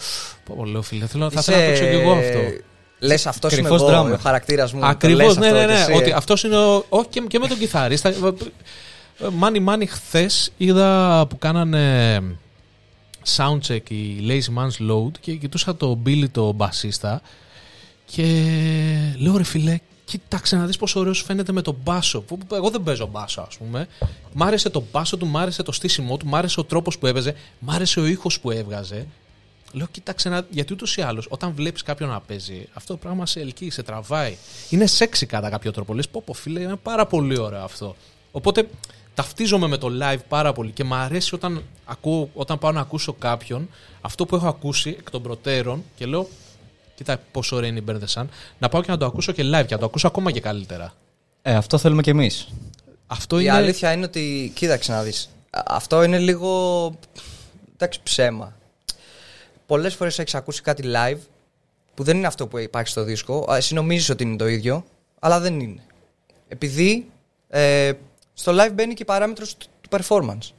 Πω, πω, λέω φίλε, θέλω, θα ήθελα να παίξω κι εγώ αυτό. Λες αυτός είμαι Κρυφός εγώ, drummer. ο χαρακτήρας μου. Ακριβώς, το λες ναι, αυτό ναι, κι ναι. εσύ, Ότι ε. αυτός είναι. Ο, όχι και, και με τον κιθαρίστα. Μάνι Μάνι χθες είδα που κάνανε soundcheck η Lazy Man's Load και κοιτούσα τον Billy το μπασίστα και λέω ρε φίλε κοίταξε να δεις πόσο ωραίο σου φαίνεται με τον μπάσο που που εγώ δεν παίζω μπάσο ας πούμε μ' άρεσε το μπάσο του, μ' άρεσε το στήσιμό του, μ' άρεσε ο τρόπος που έπαιζε μ' άρεσε ο ήχος που έβγαζε Λέω, κοίταξε να. Γιατί ούτως ή άλλως, όταν βλέπεις κάποιον να παίζει, αυτό το πράγμα σε ελκύει, σε τραβάει. Είναι σεξι κατά κάποιο τρόπο. Λες, πω, πω, φίλε, είναι πάρα πολύ ωραίο αυτό. Οπότε ταυτίζομαι με το live πάρα πολύ και μου αρέσει όταν, ακούω, όταν πάω να ακούσω κάποιον αυτό που έχω ακούσει εκ των προτέρων και λέω, κοίτα πόσο ωραία είναι η Burn the Sun, να πάω και να το ακούσω και live και να το ακούσω ακόμα και καλύτερα. Ε, αυτό θέλουμε κι εμείς. Αυτό Η είναι. αλήθεια είναι ότι, κοίταξε να δεις, α- αυτό είναι λίγο, εντάξει, ψέμα. Πολλές φορές έχεις ακούσει κάτι live που δεν είναι αυτό που υπάρχει στο δίσκο. Α, Εσύ νομίζεις ότι είναι το ίδιο, αλλά δεν είναι. Επειδή ε, στο live μπαίνει και η παράμετρος του του performance.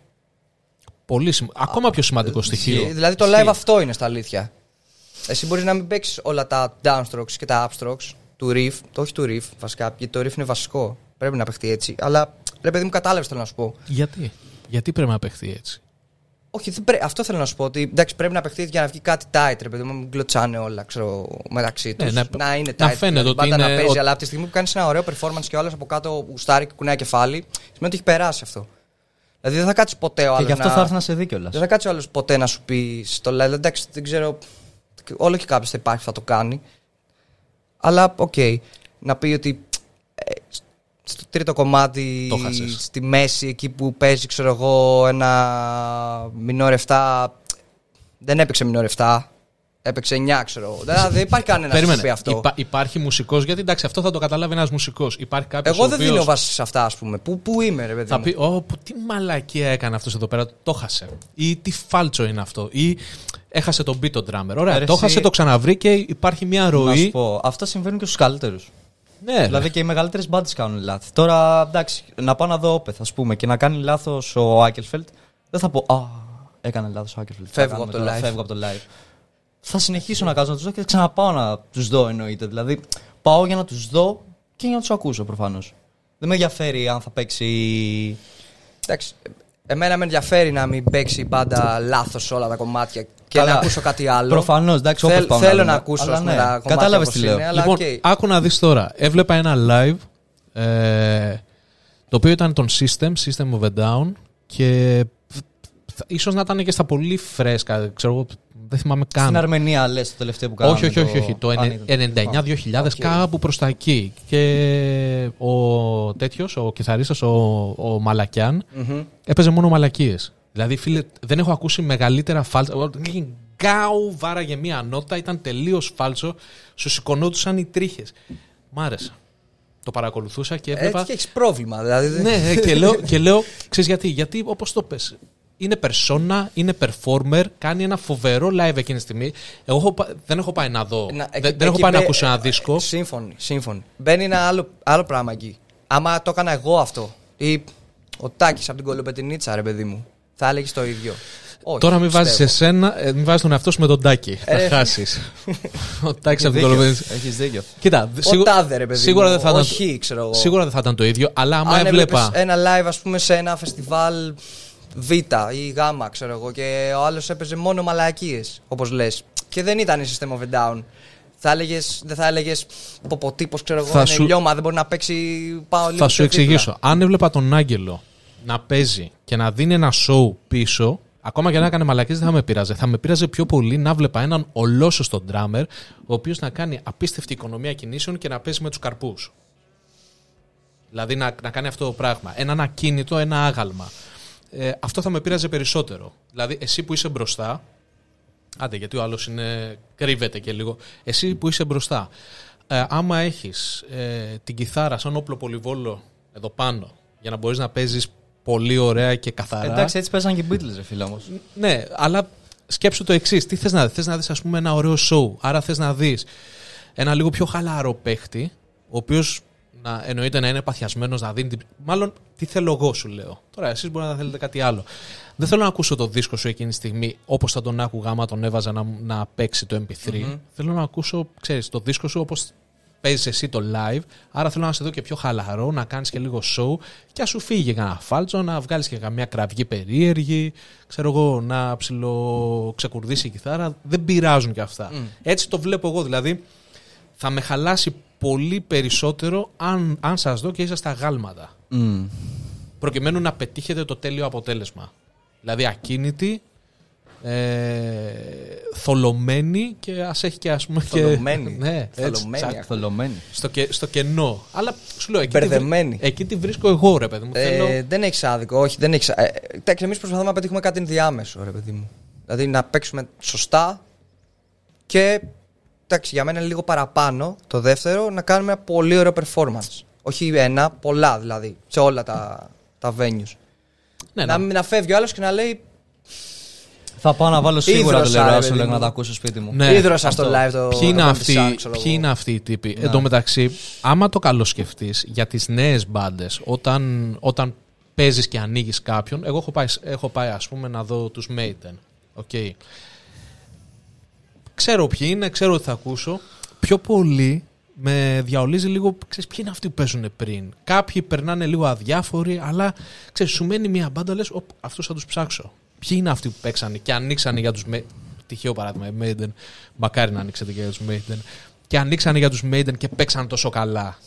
Πολύ σημα... Ακόμα πιο σημαντικό στοιχείο. Ε, Δηλαδή το live αυτό είναι στα αλήθεια. Εσύ μπορείς να μην παίξεις όλα τα downstrokes και τα upstrokes του riff, το όχι του riff βασικά, γιατί το riff είναι βασικό. Πρέπει να παιχτεί έτσι. Αλλά ρε παιδί μου, κατάλαβες θέλω να σου πω. Γιατί; Γιατί πρέπει να παιχτεί έτσι; Όχι, δεν πρέ- αυτό θέλω να σου πω. Ότι εντάξει, πρέπει να παιχτεί για να βγει κάτι tight, ρε παιδί μου, μην κλωτσάνε όλα ξέρω, μεταξύ τους. Ναι, να- να, είναι tight. να φαίνεται δηλαδή, ότι πάντα είναι να παίζει, ο- αλλά από τη στιγμή που κάνεις ένα ωραίο performance και όλο από κάτω γουστάρει και κουνάει κεφάλι, σημαίνει ότι έχει περάσει αυτό. Δηλαδή δεν θα κάτσεις ποτέ ο άλλο. Και γι' αυτό να... θα έρθει να σε δει κιόλας. Δεν θα κάτσει ο άλλος ποτέ να σου πει στο live. Εντάξει, δεν ξέρω. Όλο και κάποιος θα υπάρχει που θα το κάνει. Αλλά οκ. Να πει ότι ε, στο τρίτο κομμάτι, Το 'χασες. στη μέση, εκεί που παίζει, ξέρω εγώ, ένα μινόρ 7, δεν έπαιξε μινόρ 7. Έπαιξε 9, ξέρω εγώ. Δηλαδή δεν υπάρχει κανένας που πει Περίμενε. αυτό. Υπά- υπάρχει μουσικός, γιατί εντάξει, αυτό θα το καταλάβει ένας μουσικός. Υπάρχει κάποιος. Εγώ δεν δίνω βάση σε αυτά, ας πούμε. Πού, πού είμαι, ρε παιδί. Θα μου; πει, Ω, που- τι μαλακία έκανε αυτός εδώ πέρα, το 'χασε. Ή τι φάλτσο είναι αυτό. Ή έχασε τον beat τον drummer. Ωραία, Ρε, το εσύ- χάσε, το ξαναβρήκε, υπάρχει μια Να σου ροή. πω, αυτά συμβαίνουν και στους καλύτερους. Ναι, Δηλαδή και οι μεγαλύτερες μπάντες κάνουν λάθη. Τώρα, εντάξει, να πάω να δω όπεθ, ας πούμε, και να κάνει λάθος ο Άκελφελτ, δεν θα πω Α, έκανε λάθος ο Άκελφελτ. Φεύγω θα κάνουμε από το τώρα, live». Θα συνεχίσω να κάνω να τους δω και θα ξαναπάω να τους δω εννοείται. Δηλαδή, πάω για να τους δω και για να τους ακούσω προφανώς. Δεν με ενδιαφέρει αν θα παίξει. Εντάξει, εμένα με ενδιαφέρει να μην παίξει η μπάντα λάθος όλα τα κομμάτια και Καλά. να ακούσω κάτι άλλο. Προφανώς, εντάξει, Θέλ- όπως πάω θέλω δω. να ακούσω, Αλλά ας πούμε, ναι, τα κομμάτια Κατάλαβες όπως τι λέω. είναι, αλλά Λοιπόν, οκ. άκου να δεις τώρα. Έβλεπα ένα live ε, το οποίο ήταν των System, System of a Down και θα- ίσως να ήταν και στα πολύ φρέσκα, ξέρω εγώ, δεν θυμάμαι καν. Στην Αρμενία λες το τελευταίο που κάναμε. όχι, όχι, όχι, όχι. Το Α, ναι, 99-2000 Οκ. κάπου προς τα εκεί. Και ο τέτοιος, ο κιθαρίστας, ο, ο Μαλακιάν, Μμμ. έπαιζε μόνο μαλακίες. Δηλαδή, φίλε, δεν έχω ακούσει μεγαλύτερα φάλτσα. Γκάου, βάραγε μία νότα, ήταν τελείως φάλτσο. Σου σηκωνόντουσαν οι τρίχες. Μ' άρεσε. Το παρακολουθούσα και έβλεπα. Έτσι και έχεις πρόβλημα. Δηλαδή, δεν- ναι, ε, και λέω, και λέω ξέρεις γιατί; Γιατί όπως το πες, είναι persona, είναι performer, κάνει ένα φοβερό live εκείνη τη στιγμή. Εγώ έχω πα- δεν έχω πάει να δω. Να- δεν, εκεί- δεν έχω εκεί πάει να μπε- ακούσω ένα δίσκο. ε, Σύμφωνοι, σύμφωνοι. Μπαίνει ένα άλλο, άλλο πράγμα εκεί. Άμα το έκανα εγώ αυτό ή ο Τάκης από την Κολοπετινίτσα, ρε παιδί μου, θα έλεγες το ίδιο. Όχι, Τώρα μην πιστεύω. βάζεις εσένα, ε, μην βάζεις τον εαυτό σου με τον Τάκη. Ε, θα χάσεις. Ο Τάκης από την Κολομβέννη. Έχεις δίκιο. Κοίτα, Ο σίγουρα, τάδε, ρε παιδί σίγουρα μου, δεν θα ήταν, όχι, ξέρω εγώ. σίγουρα δεν θα ήταν το ίδιο, αλλά άμα Αν έβλεπα. έβλεπες ένα live, ας πούμε, σε ένα φεστιβάλ Β ή Γ, ξέρω εγώ, και ο άλλος έπαιζε μόνο μαλακίες, όπως λες. Και δεν ήταν η System of a Down. Θα έλεγες, δεν θα έλεγες ποποτύπο, ξέρω εγώ, Θα είναι σου- λιώμα, δεν μπορεί να παίξει. Πάω λίγο Θα σου πιο δίπλα. εξηγήσω. Αν έβλεπα τον Άγγελο να παίζει και να δίνει ένα show πίσω, ακόμα και να έκανε μαλακίες δεν θα με πείραζε. Θα με πείραζε πιο πολύ να βλέπα έναν ολόσωστο drummer, ο οποίος να κάνει απίστευτη οικονομία κινήσεων και να παίζει με τους καρπούς. Δηλαδή να, να κάνει αυτό το πράγμα. Έναν ακίνητο, ένα άγαλμα. Ε, αυτό θα με πείραζε περισσότερο. Δηλαδή, εσύ που είσαι μπροστά, Άντε, γιατί ο άλλος κρύβεται και λίγο. Εσύ που είσαι μπροστά, ε, άμα έχεις ε, την κιθάρα σαν όπλο πολυβόλο εδώ πάνω, για να μπορείς να παίζεις πολύ ωραία και καθαρά. Εντάξει, έτσι παίζαν και οι Beatles, ρε φίλε όμως. Ναι, αλλά σκέψου το εξής. Τι θες να δει, θες να δεις, ας πούμε, ένα ωραίο show. Άρα θες να δεις ένα λίγο πιο χαλαρό παίχτη, ο οποίος να εννοείται να είναι παθιασμένος να δίνει. την- Μάλλον τι θέλω εγώ, σου λέω. Τώρα εσείς μπορεί να θέλετε κάτι άλλο. Δεν θέλω να ακούσω το δίσκο σου εκείνη τη στιγμή όπως θα τον άκουγα άμα τον έβαζα να, να παίξει το MP3. Θέλω να ακούσω, ξέρεις, το δίσκο σου όπως παίζεις εσύ το live. Άρα θέλω να σε δω και πιο χαλαρό, να κάνεις και λίγο show και να σου φύγει κανένα φάλτσο, να βγάλεις και καμιά κραυγή περίεργη. Ξέρω εγώ, να ψηλο ξεκουρδίσει η κιθάρα. Δεν πειράζουν και αυτά. Έτσι το βλέπω εγώ. Δηλαδή, θα με χαλάσει πολύ περισσότερο αν, αν σας δω και είσαστε αγάλματα. Προκειμένου να πετύχετε το τέλειο αποτέλεσμα. Δηλαδή, ακίνητη, ε, θολωμένη και ας έχει και ας πούμε. και- Θολωμένη. ναι, έτσι, Θολωμένη. σαν- Θολωμένη. στο, και, στο κενό. Αλλά σου λέω, εκεί τη, βρι- Μπερδεμένη. εκεί τη βρίσκω εγώ, ρε παιδί μου. Θέλω... Ε, δεν έχεις άδικο, όχι, δεν έχει. Ε, εντάξει, εμείς προσπαθούμε να πετύχουμε κάτι ενδιάμεσο, ρε παιδί μου. Δηλαδή να παίξουμε σωστά και. Εντάξει, για μένα είναι λίγο παραπάνω το δεύτερο να κάνουμε ένα πολύ ωραίο performance. Όχι ένα, πολλά δηλαδή, σε όλα τα, τα venues. ναι, να, ναι. μην- να φεύγει ο άλλος και να λέει Θα πάω να βάλω σίγουρα το Ίδρωσα, ρε λερό σου παιδί λέγω μου. να τα ακούσω στο σπίτι μου. Ναι, Ίδρωσα αυτό. στο live το Ποιοι είναι, Roman αυτοί, Sun, ξέρω ποιοι εγώ. είναι αυτοί οι τύποι; Ναι. Εν τω μεταξύ, άμα το καλοσκεφτείς για τις νέες μπάντες, όταν, όταν παίζεις και ανοίγεις κάποιον. Εγώ έχω πάει, έχω πάει ας πούμε, να δω τους Maiden. Okay. Ξέρω ποιοι είναι, ξέρω ότι θα ακούσω. Πιο πολύ με διαολίζει λίγο, ξέρεις, ποιοι είναι αυτοί που παίζουν πριν. Κάποιοι περνάνε λίγο αδιάφοροι, αλλά ξέρεις, σου μένει μια μπάντα, λες, «Οπ, αυτούς θα τους ψάξω. Ποιοι είναι αυτοί που παίξανε και ανοίξανε για τους Maiden. Τυχαίο παράδειγμα, οι Maiden. Μακάρι να ανοίξετε και για τους Maiden. Και ανοίξανε για τους Maiden και παίξαν τόσο καλά.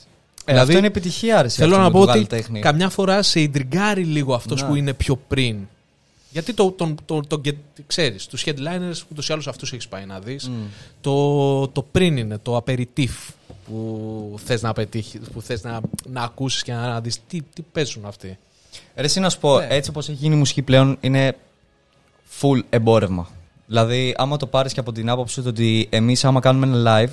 Ε, αυτό είναι επιτυχία, ρε. Θέλω να πω ότι καμιά φορά σε ιντριγκάρει λίγο αυτός Ναι. που είναι πιο πριν. Γιατί το, τον, το, το, το, ξέρεις, τους headliners ούτως ή άλλως αυτούς έχεις πάει να δεις. Το, το πριν είναι, το aperitif που θες να πετύχεις, που θες να, να ακούσεις και να δεις τι, τι παίζουν αυτοί. Ρε, εσύ να σου πω, Ναι. έτσι όπως έχει γίνει η μουσική πλέον είναι full εμπόρευμα. Δηλαδή, άμα το πάρεις και από την άποψη του ότι εμείς, άμα κάνουμε ένα live,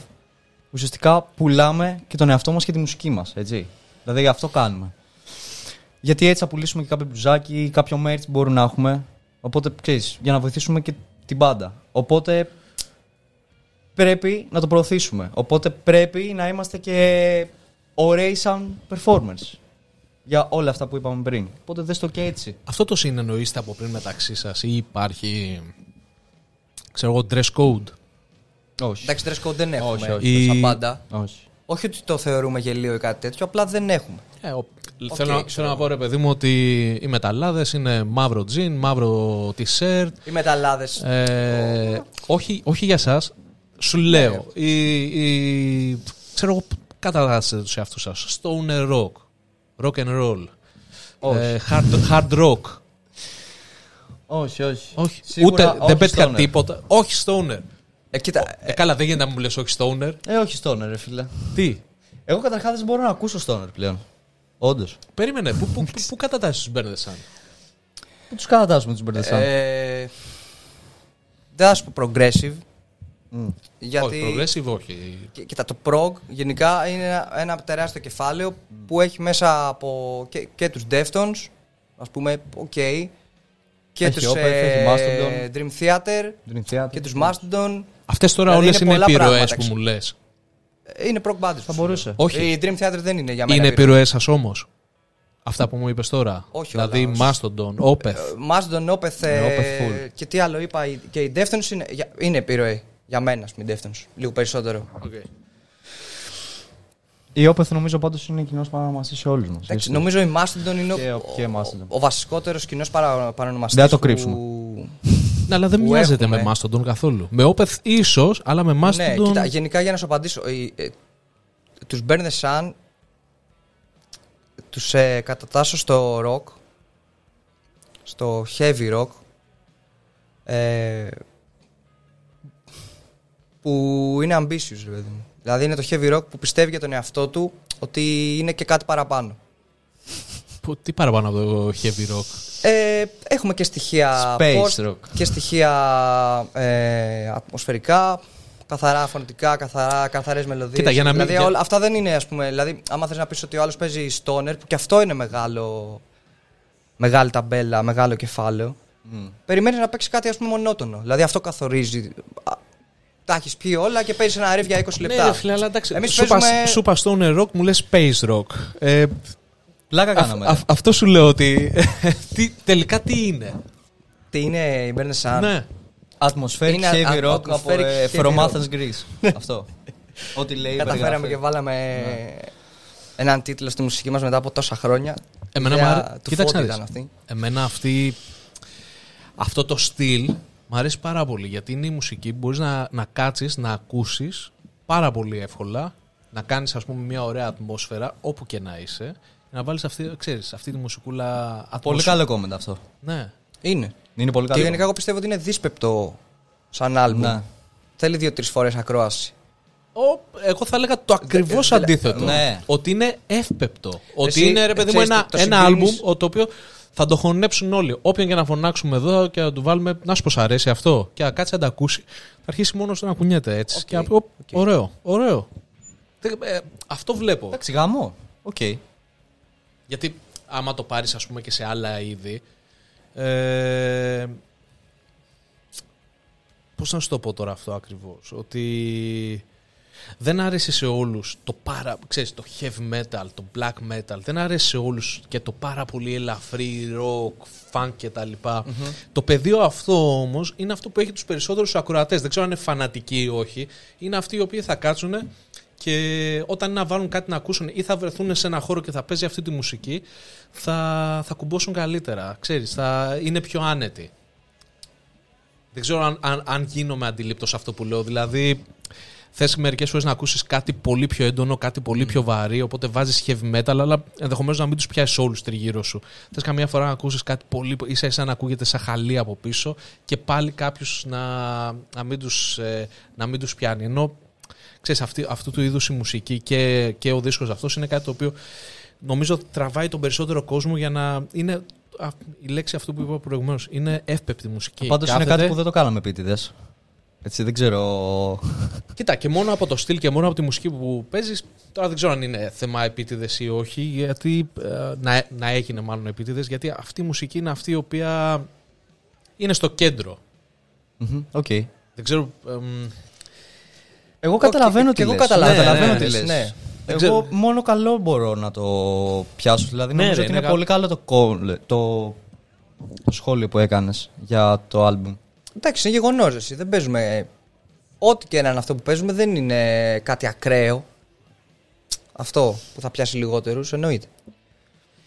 ουσιαστικά πουλάμε και τον εαυτό μας και τη μουσική μας. Έτσι. Δηλαδή, αυτό κάνουμε. Γιατί έτσι θα πουλήσουμε και κάποιο μπουζάκι ή κάποιο merch που μπορούμε να έχουμε. Οπότε, ξέρεις, για να βοηθήσουμε και την πάντα. Οπότε, πρέπει να το προωθήσουμε. Οπότε, πρέπει να είμαστε και ωραίοι σαν performers. Για όλα αυτά που είπαμε πριν. Οπότε, δες το και έτσι. Αυτό το συνεννοείστε από πριν μεταξύ σας ή υπάρχει. ξέρω εγώ, dress code; Όχι. Εντάξει, dress code δεν έχουμε Όχι, όχι. σαν Η- πάντα. Όχι. Όχι ότι το θεωρούμε γελίο ή κάτι τέτοιο, απλά δεν έχουμε. Ε, ο- θέλω, να- ξέρω θέλω να πω ρε παιδί μου ότι οι μεταλλάδες είναι μαύρο τζιν, μαύρο t-shirt. Οι μεταλλάδες. Ε, όχι, όχι για σας, σου λέω. Η, η, ξέρω εγώ, κατατάσσετε τους εαυτούς σας. Stoner rock, rock and roll, ε, hard, hard rock. Όχι, όχι. Όχι, Σίγουρα ούτε όχι δεν πέτυχα stoner. τίποτα. Όχι stoner. Ε, κοίτα, Ε, καλά, δεν γίνεται να μου λες όχι stoner. Ε, όχι stoner, ρε φίλε. Τι, Εγώ καταρχάς δεν μπορώ να ακούσω stoner πλέον. Όντως. περίμενε, πού, πού, πού, πού κατατάσσεις τους μπέρδες σαν; Πού τους κατατάσσουμε τους μπερδεσάν. ε, δεν θα σου πω progressive. Γιατί Όχι, progressive όχι. Κοι- Κοίτα, το prog γενικά είναι ένα, ένα τεράστιο κεφάλαιο που έχει μέσα από και, και τους Deftones, ας πούμε, οκ, και Έχει τους Opeth, ε, έχει Mastodon. Dream Theater Dream Theater. και τους Mastodon. Αυτές τώρα Δηλαδή όλες είναι είναι πολλά επιρροές πράγματα, που ξέρω. μου λες. Ε, Είναι prog bands. Θα μπορούσε. Όχι. Η Dream Theater δεν είναι για μένα. Είναι επιρροή. επιρροές σας όμως. Αυτά που μου είπες τώρα. Όχι δηλαδή όλα, Mastodon, Opeth. Ε, Mastodon, Opeth ε, Ναι, Opeth full. και τι άλλο είπα, οι- και οι Deftones είναι, για- είναι επιρροή. Για μένα, ας πούμε, οι Deftones. Λίγο περισσότερο. Η Opeth νομίζω πάντως είναι κοινός παρανομαστής σε όλους μας. Εντάξει, νομίζω η Mastodon είναι ο, Και ο- και ο, Mastodon. ο βασικότερος κοινός παρα, παρανομαστής Δεν θα το που- κρύψουμε. Ναι, αλλά δεν που μοιάζεται έχουμε. με Mastodon καθόλου. Με Opeth ίσως, αλλά με Mastodon... Ναι, κοίτα, γενικά για να σου απαντήσω, οι, ε, τους Burn the Sun τους ε, κατατάσσω στο rock, στο heavy rock, ε, που είναι ambitious, ρε παιδί μου. Δηλαδή είναι το heavy rock που πιστεύει για τον εαυτό του ότι είναι και κάτι παραπάνω. Που- Τι παραπάνω από το heavy rock; Ε, έχουμε και στοιχεία Space post rock. και στοιχεία ε, ατμοσφαιρικά, καθαρά φωνητικά, καθαρά, καθαρές μελωδίες. Κοίτα, για να μην- δηλαδή, για- όλα- αυτά δεν είναι, ας πούμε, δηλαδή, άμα θες να πεις ότι ο άλλος παίζει stoner, που και αυτό είναι μεγάλο, μεγάλη ταμπέλα, μεγάλο κεφάλαιο, περιμένεις να παίξεις κάτι, ας πούμε, μονότονο. Δηλαδή αυτό καθορίζει. Α, Τα έχεις πει όλα και παίζει ένα riff για 20 λεπτά. Ναι, ρε φίλε, αλλά εντάξει. Εμείς σου, πας, παίζουμε- σου πας stoner rock, μου λες space rock. Ε, Πλάκα α- κάναμε. α- αυτό σου λέω ότι. τι, τελικά τι είναι; Τι είναι η Burn the Sun. Ναι. Atmospheric Είναι heavy α- rock από atmospheric ε, heavy From rock. Athens Greece. Αυτό. Ό,τι λέει η Καταφέραμε περιγραφή. και βάλαμε έναν τίτλο στη μουσική μας μετά από τόσα χρόνια. Εμένα Ιδέα μου αρέ- του Κοίταξε Φώτη να ήταν δεις. αυτή. Εμένα αυτή, αυτό το στυλ μου αρέσει πάρα πολύ γιατί είναι η μουσική που μπορείς να, να κάτσεις, να ακούσεις πάρα πολύ εύκολα, να κάνεις ας πούμε μια ωραία ατμόσφαιρα όπου και να είσαι και να βάλεις αυτή, ξέρεις, αυτή τη μουσικούλα ατμόσφαιρα. Πολύ καλό comment αυτό. Ναι. Είναι. Είναι πολύ Και καλό. γενικά εγώ πιστεύω ότι είναι δύσπεπτο σαν άλμπουμ. Ναι. Θέλει δύο-τρεις φορές ακρόαση. Ο, εγώ θα έλεγα το ακριβώς δε- αντίθετο. ναι. Ότι είναι εύπεπτο. Ότι Εσύ, είναι ρε παιδί μου ξέρεις, ένα, το- το ένα συγκρίνεις- άλμπουμ το οποίο θα το χωνέψουν όλοι. Όποιον και να φωνάξουμε εδώ και να του βάλουμε να σου πως αρέσει αυτό και να κάτσει να τα ακούσει, θα αρχίσει μόνος να κουνιέται έτσι. Οκ, Και να πει, «Οπ, οκ. ωραίο, ωραίο. Δεν- ε, αυτό βλέπω. Εντάξει, γάμο. Οκ. Γιατί άμα το πάρεις ας πούμε και σε άλλα είδη ε, Πώς να σου το πω τώρα αυτό ακριβώς Ότι δεν άρεσε σε όλους το πάρα, ξέρεις, το heavy metal, το black metal Δεν άρεσε σε όλους και το πάρα πολύ ελαφρύ rock, funk και τα λοιπα Το πεδίο αυτό όμως είναι αυτό που έχει τους περισσότερους ακροατές. Δεν ξέρω αν είναι φανατικοί ή όχι. Είναι αυτοί οι οποίοι θα κάτσουν και όταν είναι να βάλουν κάτι να ακούσουν ή θα βρεθούν σε ένα χώρο και θα παίζει αυτή τη μουσική θα, θα κουμπώσουν καλύτερα, ξέρεις, θα είναι πιο άνετοι. Δεν ξέρω αν, αν, αν γίνομαι αντιλήπτος αυτό που λέω. Δηλαδή, θες μερικές φορές να ακούσεις κάτι πολύ πιο έντονο, κάτι πολύ πιο βαρύ, οπότε βάζεις heavy metal, αλλά ενδεχομένως να μην τους πιάσεις όλους τριγύρω σου. Θες καμιά φορά να ακούσεις κάτι πολύ. ίσα ίσα να ακούγεται σαν χαλί από πίσω και πάλι κάποιος να, να μην τους ε, να μην τους πιάνει. Ενώ ξέρεις, αυτή, αυτού του είδους η μουσική και, και ο δίσκος αυτός είναι κάτι το οποίο νομίζω τραβάει τον περισσότερο κόσμο για να είναι α, η λέξη αυτό που είπα προηγουμένως. Είναι εύπεπτη μουσική. Πάντως είναι Κάθεται- κάτι που δεν το κάναμε επίτηδες. Έτσι δεν ξέρω. Κοίτα, και μόνο από το στυλ και μόνο από τη μουσική που παίζεις. Τώρα δεν ξέρω αν είναι θέμα επίτηδες ή όχι. Γιατί. ε, να, να έγινε μάλλον επίτηδες. Γιατί αυτή η μουσική είναι αυτή η οποία είναι στο κέντρο. Μμμ, Οκ. Δεν ξέρω. εμ, Εγώ καταλαβαίνω και τι εγώ λες. καταλαβαίνω Καταλαβαίνω τι τι λες, λες. ναι. Δεν Εγώ ξέρω. μόνο καλό μπορώ να το πιάσω. Δηλαδή Ναι, νομίζω ρε, ότι είναι είναι κα- πολύ καλό το, κόλλε- το, το σχόλιο που έκανες για το άλμπουμ. Εντάξει, είναι γεγονός. Δεν παίζουμε. Ό,τι και να είναι αυτό που παίζουμε δεν είναι κάτι ακραίο. Αυτό που θα πιάσει λιγότερους εννοείται.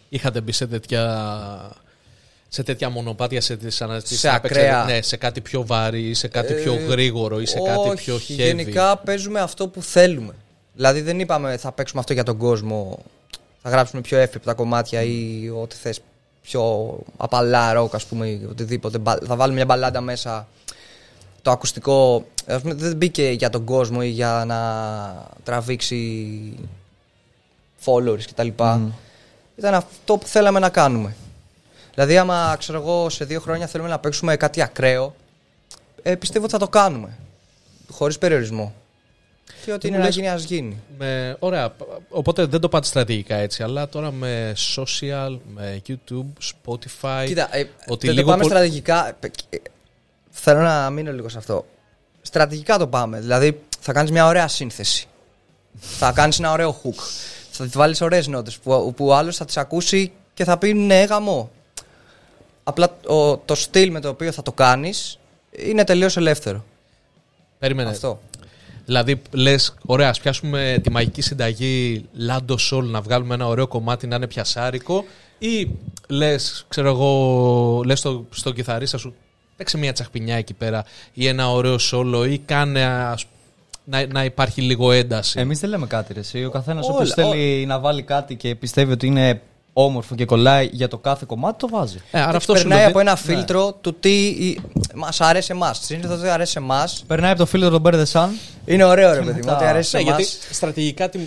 είχατε μπει σε τέτοια. Σε τέτοια μονοπάτια, σε τις αναζητήσεις Σε να παίξετε, ακραία. Ναι, σε κάτι πιο βαρύ ή σε κάτι πιο Ε, γρήγορο ή σε κάτι όχι, πιο heavy. Γενικά παίζουμε αυτό που θέλουμε. Δηλαδή δεν είπαμε θα παίξουμε αυτό για τον κόσμο, θα γράψουμε πιο εύπεπτα κομμάτια ή ό,τι θες πιο απαλά ροκ ας πούμε ή οτιδήποτε. Μπα- Θα βάλουμε μια μπαλάντα μέσα. Το ακουστικό ας πούμε, δεν μπήκε για τον κόσμο ή για να τραβήξει followers κτλ. Ήταν αυτό που θέλαμε να κάνουμε. Δηλαδή άμα ξέρω εγώ σε δύο χρόνια θέλουμε να παίξουμε κάτι ακραίο ε, πιστεύω ότι θα το κάνουμε. Χωρίς περιορισμό. Και ό,τι Δεν είναι μου να λες- γίνει, ας γίνει. Με, ωραία. Οπότε δεν το πάτε στρατηγικά έτσι, αλλά τώρα με social, με YouTube, Spotify. Κοίτα, ε, ότι δεν λίγο το πάμε πολύ- στρατηγικά. ε, ε, Θέλω να μείνω λίγο σε αυτό. Στρατηγικά το πάμε. Δηλαδή θα κάνεις μια ωραία σύνθεση. θα κάνεις ένα ωραίο hook. Θα τη βάλεις ωραίες νότε που, που ο άλλος θα τις ακούσει και θα πει ναι, γαμό. Απλά ο- το στυλ με το οποίο θα το κάνεις είναι τελείως ελεύθερο. Περίμενε. Αυτό. Δηλαδή, λες, ωραία, ας πιάσουμε τη μαγική συνταγή Lando Soul να βγάλουμε ένα ωραίο κομμάτι να είναι πιασάρικο, ή λες, ξέρω εγώ, λες στο, στον κιθαρίστα σου, παίξε μια τσαχπινιά εκεί πέρα, ή ένα ωραίο solo, ή κάνε ας, να, να υπάρχει λίγο ένταση. Εμείς δεν λέμε κάτι, ρε. Εσύ. Ο καθένας Όλα, όποιο θέλει να βάλει κάτι και πιστεύει ότι είναι όμορφο και κολλάει για το κάθε κομμάτι, το βάζει. ε, άρα αυτό σου Περνάει λέω, από δεν- ένα φίλτρο του τι μας αρέσει εμάς. Συνήθως δεν αρέσει εμάς. Περνάει από το φίλο του Bear the Sun. Είναι ωραίο ρε παιδί μου, μετά- ότι αρέσει Ναι, εμάς. γιατί στρατηγικά τι-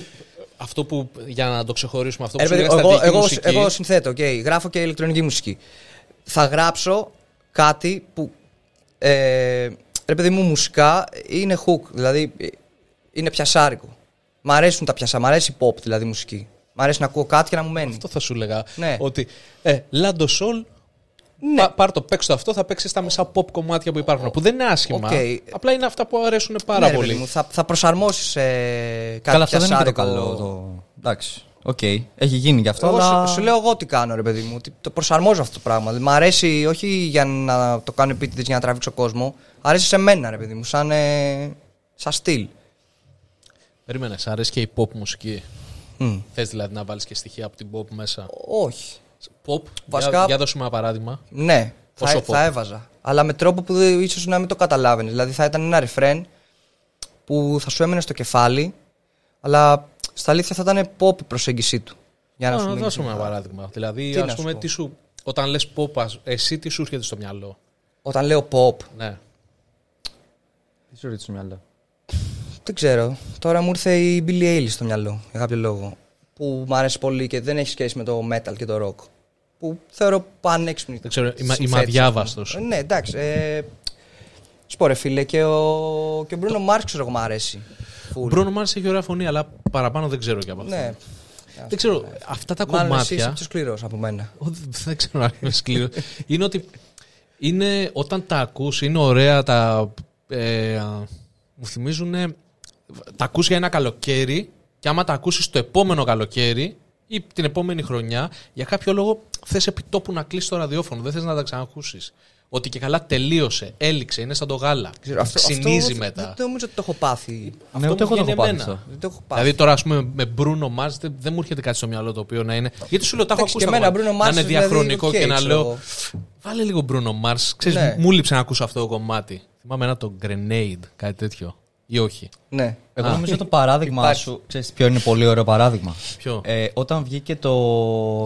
αυτό που, για να το ξεχωρίσουμε αυτό που Ε, σου παιδί, λέγανε εγώ, στρατηγική εγώ, μουσική, εγώ συνθέτω, okay, γράφω και ηλεκτρονική μουσική. Θα γράψω κάτι που. Ε, ρε παιδί μου, μουσικά είναι hook, δηλαδή ε, είναι πιασάρικο. Μ' αρέσουν τα πιασά, μ' αρέσει η pop δηλαδή μουσική. Μ' αρέσει να ακούω κάτι και να μου μένει. Αυτό θα σου λέγα. Ναι. Ότι ε, Lando Soul, Ναι. πα- πάρ το, παίξ το αυτό, θα παίξεις τα μισά pop κομμάτια που υπάρχουν. Που δεν είναι άσχημα. Οκ. Απλά είναι αυτά που αρέσουν πάρα Ναι, ρε πολύ. παιδί μου, θα, θα προσαρμόσεις ε, κάτι Καλά, αυτό δεν είναι και το πιασάρικο. καλό. Το... Εντάξει. Οκ. Έχει γίνει γι' αυτό. Εγώ αλλά... σου, σου λέω εγώ τι κάνω, ρε παιδί μου. ότι Το προσαρμόζω αυτό το πράγμα. Δηλαδή, μ' αρέσει όχι για να το κάνω επίτηδες για να τραβήξω κόσμο. Αρέσει σε μένα, ρε παιδί μου, σαν, ε, σαν στυλ. Περίμενε, σ' αρέσει και η pop μουσική. Μμ. Θες δηλαδή να βάλεις και στοιχεία από την pop μέσα; Όχι. Pop, Βασικά- για, για δώσουμε ένα παράδειγμα. Ναι, θα, Πόσο θα pop? έβαζα. Αλλά με τρόπο που δεν- ίσως να μην το καταλάβαινες. Δηλαδή θα ήταν ένα ρεφρέν που θα σου έμενε στο κεφάλι, αλλά στα αλήθεια θα ήταν pop η προσέγγιση του. Για να Α, σου να μείνει δώσουμε στο ένα κεφάλι. παράδειγμα. Δηλαδή, Τι ας να σου πούμε, πω; τι σου, όταν λες pop, ας- εσύ τι σου έρχεται στο μυαλό; Όταν λέω pop, Ναι. Τι σου ρίχνει στο μυαλό; Δεν ξέρω. Τώρα μου ήρθε η Billie Eilish στο μυαλό, για κάποιο λόγο. Που μου αρέσει πολύ και δεν έχει σχέση με το metal και το rock. Που θεωρώ πανέξυπνη. Δεν ξέρω, είμαι, είμαι συνθέτηση, αδιάβαστο. ας πούμε. Ε, Ναι, εντάξει. Ε, σου πω ρε φίλε, και ο, και ο Bruno Mars ξέρω εγώ μου αρέσει. Ο Full. Μπρόνο Μάρς έχει ωραία φωνή, αλλά παραπάνω δεν ξέρω και από αυτό. Ναι. Δεν ξέρω, αυτά τα Μάλλον εσύ είσαι κομμάτια. πιο σκληρός από μένα. Ω, Δεν ξέρω αν είναι σκληρός. είναι ότι είναι, όταν τα ακούς, είναι ωραία τα. Ε, μου θυμίζουν. Τα ακούς για ένα καλοκαίρι και άμα τα ακούσεις το επόμενο καλοκαίρι ή την επόμενη χρονιά, για κάποιο λόγο θες επί τόπου να κλείσει το ραδιόφωνο. Δεν θες να τα ξανακούσεις. Ότι και καλά τελείωσε, έληξε, είναι σαν το γάλα. Ξέρω, αυτό- Ξυνίζει αυτό μετά. Δεν νομίζω ότι το έχω πάθει. Ναι, Αυτό ούτε μου εγώ το βγαίνει έχω πάθει εμένα. αυτό. Δεν το έχω πάθει. Δηλαδή τώρα, ας πούμε, με Bruno Mars δεν, δεν μου έρχεται κάτι στο μυαλό το οποίο να είναι. Γιατί σου λέω, τα έχω Εντάξει, ακούσει. και τα εμένα κομμάτια. Bruno Να Mars, είναι δηλαδή, διαχρονικό οκ, και να ξέρω λέω. εγώ. Βάλε λίγο Bruno Mars. Ξέρεις, Ναι. μου λείψε να ακούσω αυτό το κομμάτι. Θυμάμαι ένα το Grenade, κάτι τέτοιο. Ή όχι. Ναι. Εγώ Α. νομίζω το παράδειγμα Υπάρχει. σου. Ξέρεις ποιο είναι πολύ ωραίο παράδειγμα. Ποιο; Ε, όταν βγήκε το.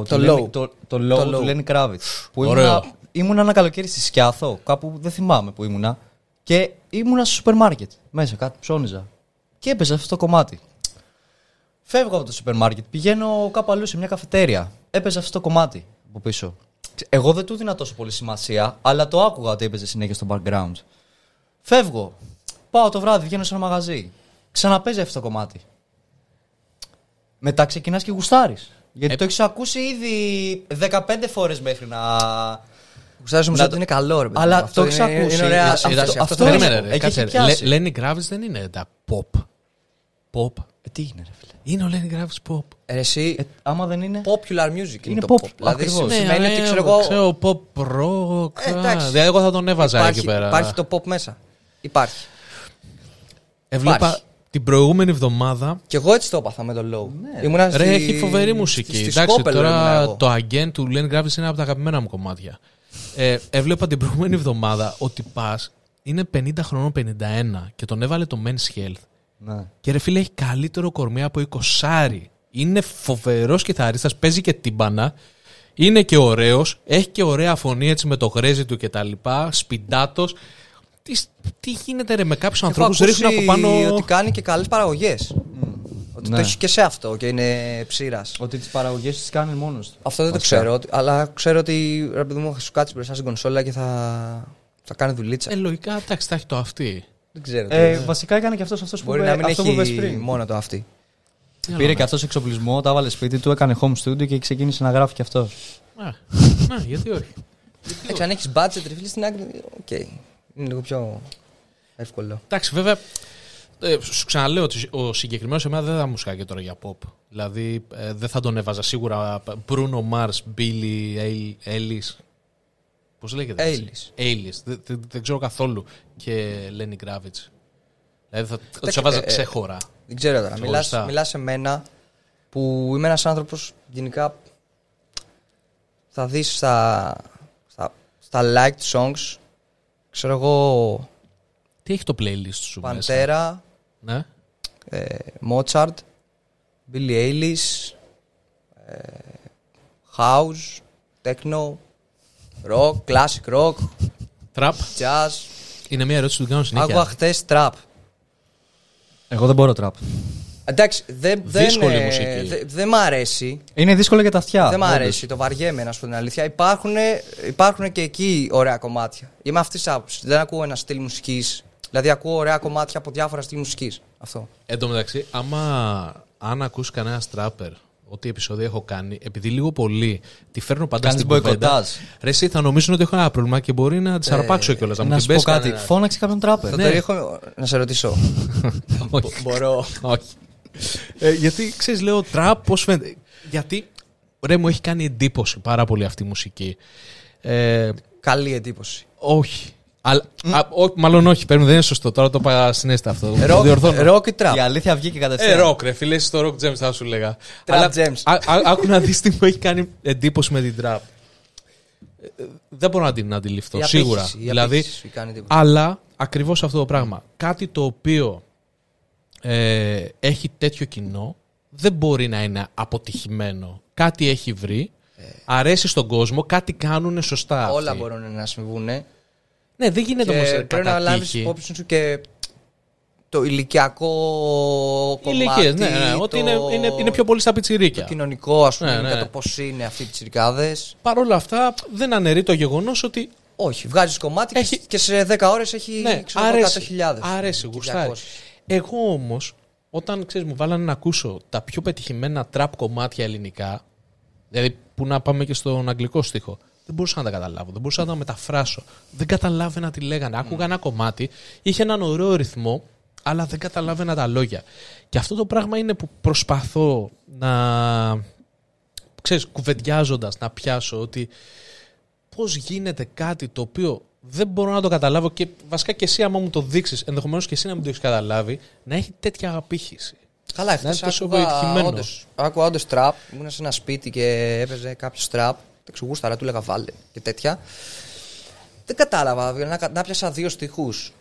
Το του Low. Lenny- Το, το low Το του Low. Lenny Kravitz. Που Ωραίο. ήμουνα, ήμουνα ένα καλοκαίρι στη Σκιάθο, κάπου δεν θυμάμαι που ήμουνα. Και ήμουνα στο σούπερ μάρκετ. Μέσα, κάτι ψώνιζα. Και έπαιζε αυτό το κομμάτι. Φεύγω από το σούπερ μάρκετ, πηγαίνω κάπου αλλού σε μια καφετέρια. Έπαιζε αυτό το κομμάτι από πίσω. Εγώ δεν του δίνα τόσο πολύ σημασία, αλλά το άκουγα ότι έπαιζε συνέχεια στο background. Φεύγω. Πάω το βράδυ, βγαίνω σε ένα μαγαζί. Ξαναπέζει αυτό το κομμάτι. Μετά ξεκινάς και γουστάρεις. Γιατί Ε, το έχεις ακούσει ήδη 15 φορές μέχρι να. Γουστάρεις όμως Να ότι το- είναι καλό ρε παιδί Αλλά μου. το Αυτό έχεις είναι- ακούσει. Είναι ωραία Αυτό- σύσταση. αυτό- Αυτό αυτό θέλω να Περίμενε, σου ρε, έχει κάτσε, ρε. πιάσει. Λε- Lenny Kravitz δεν είναι τα pop. Pop. Ε, τι είναι, ρε φίλε. Είναι ο Lenny Kravitz pop. πω. Ε, Εσύ, Ε, άμα δεν είναι. popular music είναι Είναι το pop, pop. Δηλαδή ακριβώς. σημαίνει Ναι, ότι ε, ξέρω εγώ... Ξέρω pop rock. Ε, εντάξει. α, Δηλαδή, εγώ θα τον έβαζα Υπάρχει, εκεί πέρα. υπάρχει το pop μέσα. Υπάρχει. Έβλεπα υπάρχει. την προηγούμενη εβδομάδα. Και εγώ έτσι το έπαθα με το low. Ήμουνα Ρε, στη- έχει φοβερή μουσική. στη Εντάξει, Σκόπελο ήμουνα τώρα εγώ. το Again του Lenny Kravitz είναι από τα αγαπημένα μου κομμάτια. Ε, έβλεπα την προηγούμενη εβδομάδα ότι πας είναι 50 χρονών 51 και τον έβαλε το Men's Health. Ναι. Και ρε φίλε έχει καλύτερο κορμί από 20. Είναι φοβερός κιθαρίστας, παίζει και τύμπανα. Είναι και ωραίος, έχει και ωραία φωνή έτσι με το γρέζι του κτλ. Σπιντάτος. Τι, τι γίνεται ρε με κάποιους Έχω ανθρώπους ακούσει ρίχνουν από πάνω. ότι κάνει και καλές παραγωγές. Ότι Ναι. το έχει και σε αυτό και είναι ψήρας. Ότι τις παραγωγές τις κάνει μόνος του. Αυτό δεν το Βασικά. ξέρω, ότι- αλλά ξέρω ότι ρε παιδί μου θα σου κάτσει μπροστά στην κονσόλα και θα, θα κάνει δουλίτσα. Ε, λογικά εντάξει, θα έχει το αυτή. δεν ξέρω. Ε, τώρα. βασικά έκανε και αυτός αυτός που, Μπορεί είπε- να μην αυτό που είπες έχει πριν. μόνο το αυτή. Πήρε και αυτός εξοπλισμό, τα βάλε σπίτι του, έκανε home studio και ξεκίνησε να γράφει και αυτός. Α, ναι, γιατί όχι. Εντάξει, αν έχεις budget, ρε φίλε στην άκρη, οκ. Είναι λίγο πιο εύκολο. Εντάξει, βέβαια, ε, σου ξαναλέω ότι ο συγκεκριμένος εμένα δεν θα μου σκάγε τώρα για pop. Δηλαδή, ε, δεν θα τον έβαζα σίγουρα Bruno Mars, Billy Ellis. Πώς λέγεται. έτσι; Ellis. Δεν, δεν, δεν ξέρω καθόλου. Και Lenny Kravitz. Δηλαδή, θα τους έβαζα ε, ξέχωρα. Δεν ξέρω τώρα. Μιλάς, Ξεχωριστά. μιλάς σε μένα που είμαι ένας άνθρωπος γενικά θα δεις στα, στα, στα liked songs ξέρω εγώ Τι έχει το playlist σου μέσα; Παντέρα, Ναι. ε, Mozart, Billie Eilish, ε, House, Techno, Rock, Classic Rock, Trap. Jazz. Είναι μια ερώτηση που του κάνω συνέχεια. Άκουγα χτες Trap. Εγώ δεν μπορώ τραπ. Εντάξει, δεν, δεν, Δύσκολη ε, μουσική. δεν- δεν μ' αρέσει. Είναι δύσκολο για τα αυτιά. Δεν μ' όντως. αρέσει, το βαριέμαι να σου πω την αλήθεια. Υπάρχουν, υπάρχουν και εκεί ωραία κομμάτια. Είμαι αυτής της άποψης. Δεν ακούω ένα στυλ μουσικής. Δηλαδή ακούω ωραία κομμάτια από διάφορα στυλ μουσικής. Αυτό. Εν τω μεταξύ, άμα αν ακούσει κανένα τράπερ, ό,τι επεισόδιο έχω κάνει, επειδή λίγο πολύ τη φέρνω πάντα Κάνεις στην κουβέντα. μποϊκοτάζ. Ρε, εσύ θα νομίζουν ότι έχω ένα πρόβλημα και μπορεί να τις αρπάξω κιόλας. Να μου Να την σου πω πέσει κάτι. κανένας. Φώναξε κάποιον τράπερ. Θα Ναι. το ρίχνω να σε ρωτήσω. Όχι. Μπορώ. Όχι. Ε, γιατί ξέρεις, λέω τραπ, πώς φαίνεται. Γιατί ρε, μου έχει κάνει εντύπωση πάρα πολύ αυτή η μουσική. Ε, Καλή εντύπωση. όχι. Αλλά, α, ό, μάλλον όχι, παίρνει, δεν είναι σωστό. Τώρα το είπα συνέστα αυτό. Το Ροκ, διορθώνω. ροκ ή τραπ. Η αλήθεια βγήκε Ε, κατευθείαν. ροκ, ρε φίλε, στο ροκ gems θα σου λέγα. Trap Αλλά gems. α- α- Άκου να δεις τι μου έχει κάνει εντύπωση με την τραπ. Ε, Δεν μπορώ να την αντιληφθώ, Η σίγουρα. απήχηση, η δηλαδή, απήχηση σου κάνει εντύπωση. αλλά ακριβώς αυτό το πράγμα. Κάτι το οποίο ε, έχει τέτοιο κοινό δεν μπορεί να είναι αποτυχημένο. Κάτι έχει βρει, αρέσει στον κόσμο, κάτι κάνουν σωστά. Ε. Όλα αυτοί. μπορούν να συμβούν. Ναι, δεν γίνεται όμως Και πρέπει να λάβεις τύχη. υπόψη σου και το ηλικιακό κομμάτι. Ηλικίες, ναι, ναι, ότι το- είναι, είναι, είναι πιο πολύ στα πιτσιρίκια. Το κοινωνικό, ας πούμε, Ναι, ναι. για το πώς είναι αυτοί οι τσιρικάδε. Παρ' όλα αυτά, δεν αναιρεί το γεγονός ότι Όχι, βγάζεις κομμάτι Έχει- και σε 10 ώρες έχει Ναι, ξέρω, εγώ, αρέσει. 100.000. Αρέσει, και γουστάρει. 200. Εγώ όμως, όταν ξέρεις, μου βάλανε να ακούσω τα πιο πετυχημένα τραπ κομμάτια ελληνικά, δηλαδή που να πάμε και στον αγγλικό στίχο, δεν μπορούσα να τα καταλάβω, δεν μπορούσα να τα μεταφράσω. Δεν καταλάβαινα τι λέγανε. Άκουγα ένα κομμάτι, είχε έναν ωραίο ρυθμό, αλλά δεν καταλάβαινα τα λόγια. Και αυτό το πράγμα είναι που προσπαθώ να. ξέρεις, κουβεντιάζοντας να πιάσω ότι πώς γίνεται κάτι το οποίο δεν μπορώ να το καταλάβω και βασικά και εσύ άμα μου το δείξεις, ενδεχομένως και εσύ να μην το έχεις καταλάβει, να έχει τέτοια απήχηση. Καλά, Να χθες είναι τόσο άκουγα πετυχημένο. όντως, άκουγα όντως τραπ. Ήμουν σε ένα σπίτι και έπαιζε κάποιος τραπ. Δεν ξεγούσταρα, του έλεγα βάλε και τέτοια. Δεν κατάλαβα. Να, να πιάσα δύο στίχους.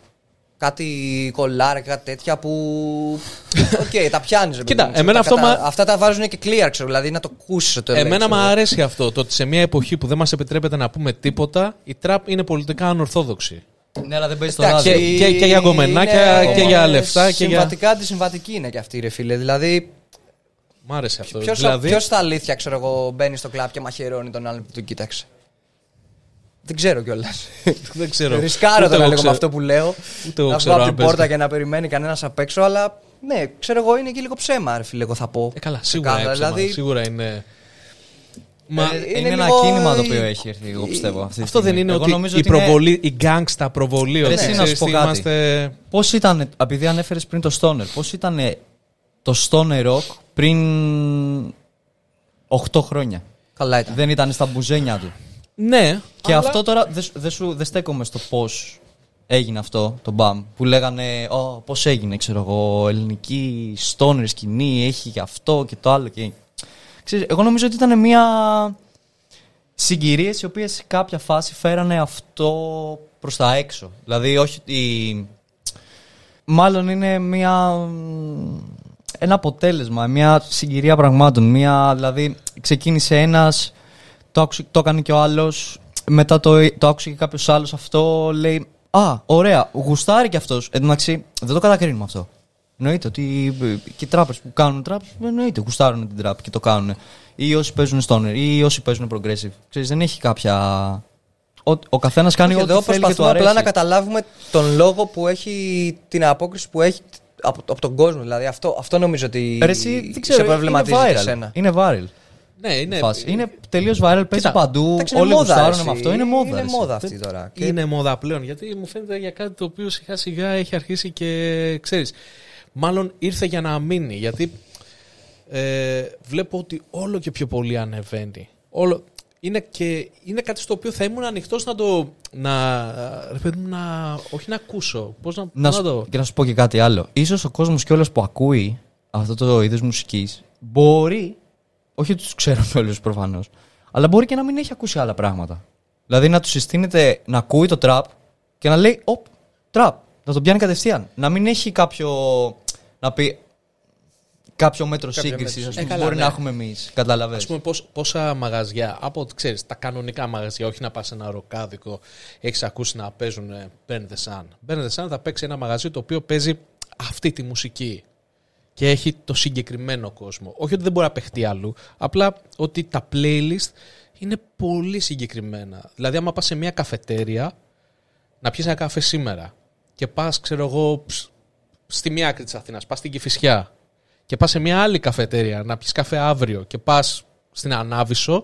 Κάτι κολλάρα και κάτι τέτοια που. Οκ, τα πιάνεις. Κοίτα, εμένα αυτό μα- Αυτά τα βάζουν και clear, ξέρω. Δηλαδή να το ακούσεις το Εμένα μου μου αρέσει αυτό, το ότι σε μια εποχή που δεν μας επιτρέπεται να πούμε τίποτα, η τραπ είναι πολιτικά ανορθώδοξη. Ναι, αλλά δεν παίζει το Εντάξει, ράδιο. Και- και- και για γκομενάκια, είναι και για λεφτά, και για- Συμβατικά αντισυμβατική είναι και αυτή, ρε φίλε. Δηλαδή, Μ' άρεσε αυτό. ποιος δηλαδή, ποιος στα αλήθεια, ξέρω εγώ, μπαίνει στο κλαπ και μαχαιρώνει τον άλλον που τον κοίταξε. Δεν ξέρω κιόλας. Δεν ξέρω. Ρισκάρω Ούτε το να εγώ λέγω με ξέρω. αυτό που λέω. Ούτε εγώ να ξέρω βγω από αν την πόρτα παίζει. και να περιμένει κανένας απ' έξω, αλλά ναι, ξέρω εγώ είναι και λίγο ψέμα, ρε φίλε, εγώ θα πω. Ε, καλά, σίγουρα, Ξεκάθαρα, είναι ψέμα. δηλαδή- σίγουρα είναι. Μα Ε, είναι είναι, ένα λίγο- κίνημα το οποίο έχει έρθει, εγώ πιστεύω. Αυτή τη αυτό δεν στιγμή. είναι Εγώ ότι νομίζω η ότι είναι- προβολή, η γκάγκστα προβολή. Ρε, Ότι εσύ να ξέρεις σου πω τι κάτι. είμαστε. Πώς ήταν, επειδή ανέφερες πριν το Stoner, πώς ήταν το Stoner Rock πριν 8 χρόνια; Καλά ήταν. Δεν ήταν στα μπουζένια του. Ναι, Και αλλά- αυτό τώρα δεν δεν σου- δεν στέκομαι στο πώς έγινε αυτό το μπαμ. Που λέγανε, Ω, πώς έγινε, ξέρω εγώ, ελληνική stoner σκηνή, έχει και αυτό και το άλλο. Και... Ξέρεις, εγώ νομίζω ότι ήταν μια συγκυρίες οι οποίες σε κάποια φάση φέρανε αυτό προς τα έξω. Δηλαδή όχι ότι... Μάλλον είναι μια... ένα αποτέλεσμα, μια συγκυρία πραγμάτων. Μια, δηλαδή ξεκίνησε ένας, το, άκουσε, το έκανε και ο άλλος, μετά το, το άκουσε και κάποιος άλλος αυτό, λέει «Α, ωραία, γουστάρει και αυτός». Εν τω μεταξύ, δεν το κατακρίνουμε αυτό. Εννοείται ότι ε, και οι τράπεζε που κάνουν τραπ, εννοείται γουστάρουν την τραπ και το κάνουν. Ή όσοι παίζουν stoner, ή όσοι παίζουν progressive. Ξέρεις, δεν έχει κάποια. Ο, ο καθένας κάνει Και ό,τι εδώ θέλει και του προσπαθούμε αρέσει. απλά να καταλάβουμε τον λόγο που έχει την απόκριση που έχει από, από τον κόσμο. Δηλαδή αυτό, αυτό νομίζω ότι Ρε, εσύ, δεν ξέρω, σε είναι προβληματίζει viral. και εσένα. Είναι viral. Ναι, είναι, φάση. είναι τελείως viral, παίζει Κοίτα, παντού. Εντάξει, είναι Όλοι μόδα, γουστάρουν εσύ. με αυτό. Είναι μόδα. Είναι ρε, εσύ. μόδα αυτή τώρα. Και είναι μόδα πλέον. Γιατί μου φαίνεται για κάτι το οποίο σιγά σιγά έχει αρχίσει και ξέρεις. Μάλλον ήρθε για να μείνει. Γιατί ε, βλέπω ότι όλο και πιο πολύ ανεβαίνει. Όλο, είναι, και, είναι κάτι στο οποίο θα ήμουν ανοιχτός να το. Να, ρε παιδί μου, να, όχι να ακούσω. Πώς να, Να να σου, το. και να σου πω και κάτι άλλο. Ίσως ο κόσμος κιόλα που ακούει αυτό το είδος μουσικής μπορεί. Όχι ότι τους ξέρουν όλους προφανώς. Αλλά μπορεί και να μην έχει ακούσει άλλα πράγματα. Δηλαδή να τους συστήνεται να ακούει το τραπ και να λέει Οπ, τραπ. Να τον πιάνει κατευθείαν. Να μην έχει κάποιο. Να πει. Κάποιο μέτρο Κάποιο σύγκριση, μέτρο. ας πούμε, Ε, που καλά, μπορεί ναι. να έχουμε εμείς. Καταλαβαίνεις. Ας πούμε πώς, πόσα μαγαζιά, από ό,τι ξέρεις, τα κανονικά μαγαζιά, όχι να πας σε ένα ροκάδικο, έχεις ακούσει να παίζουν ε, Burn the Sun. Burn the Sun θα παίξει ένα μαγαζί το οποίο παίζει αυτή τη μουσική και έχει το συγκεκριμένο κόσμο. Όχι ότι δεν μπορεί να παιχτεί αλλού, απλά ότι τα playlist είναι πολύ συγκεκριμένα. Δηλαδή άμα πας σε μια καφετέρια να πιεις ένα καφέ σήμερα και πας, ξέρω εγώ, ψ, στη μία άκρη της Αθήνας, πας στην Κηφισιά και πας σε μια άλλη καφετέρια να πιεις καφέ αύριο και πας στην Ανάβησο,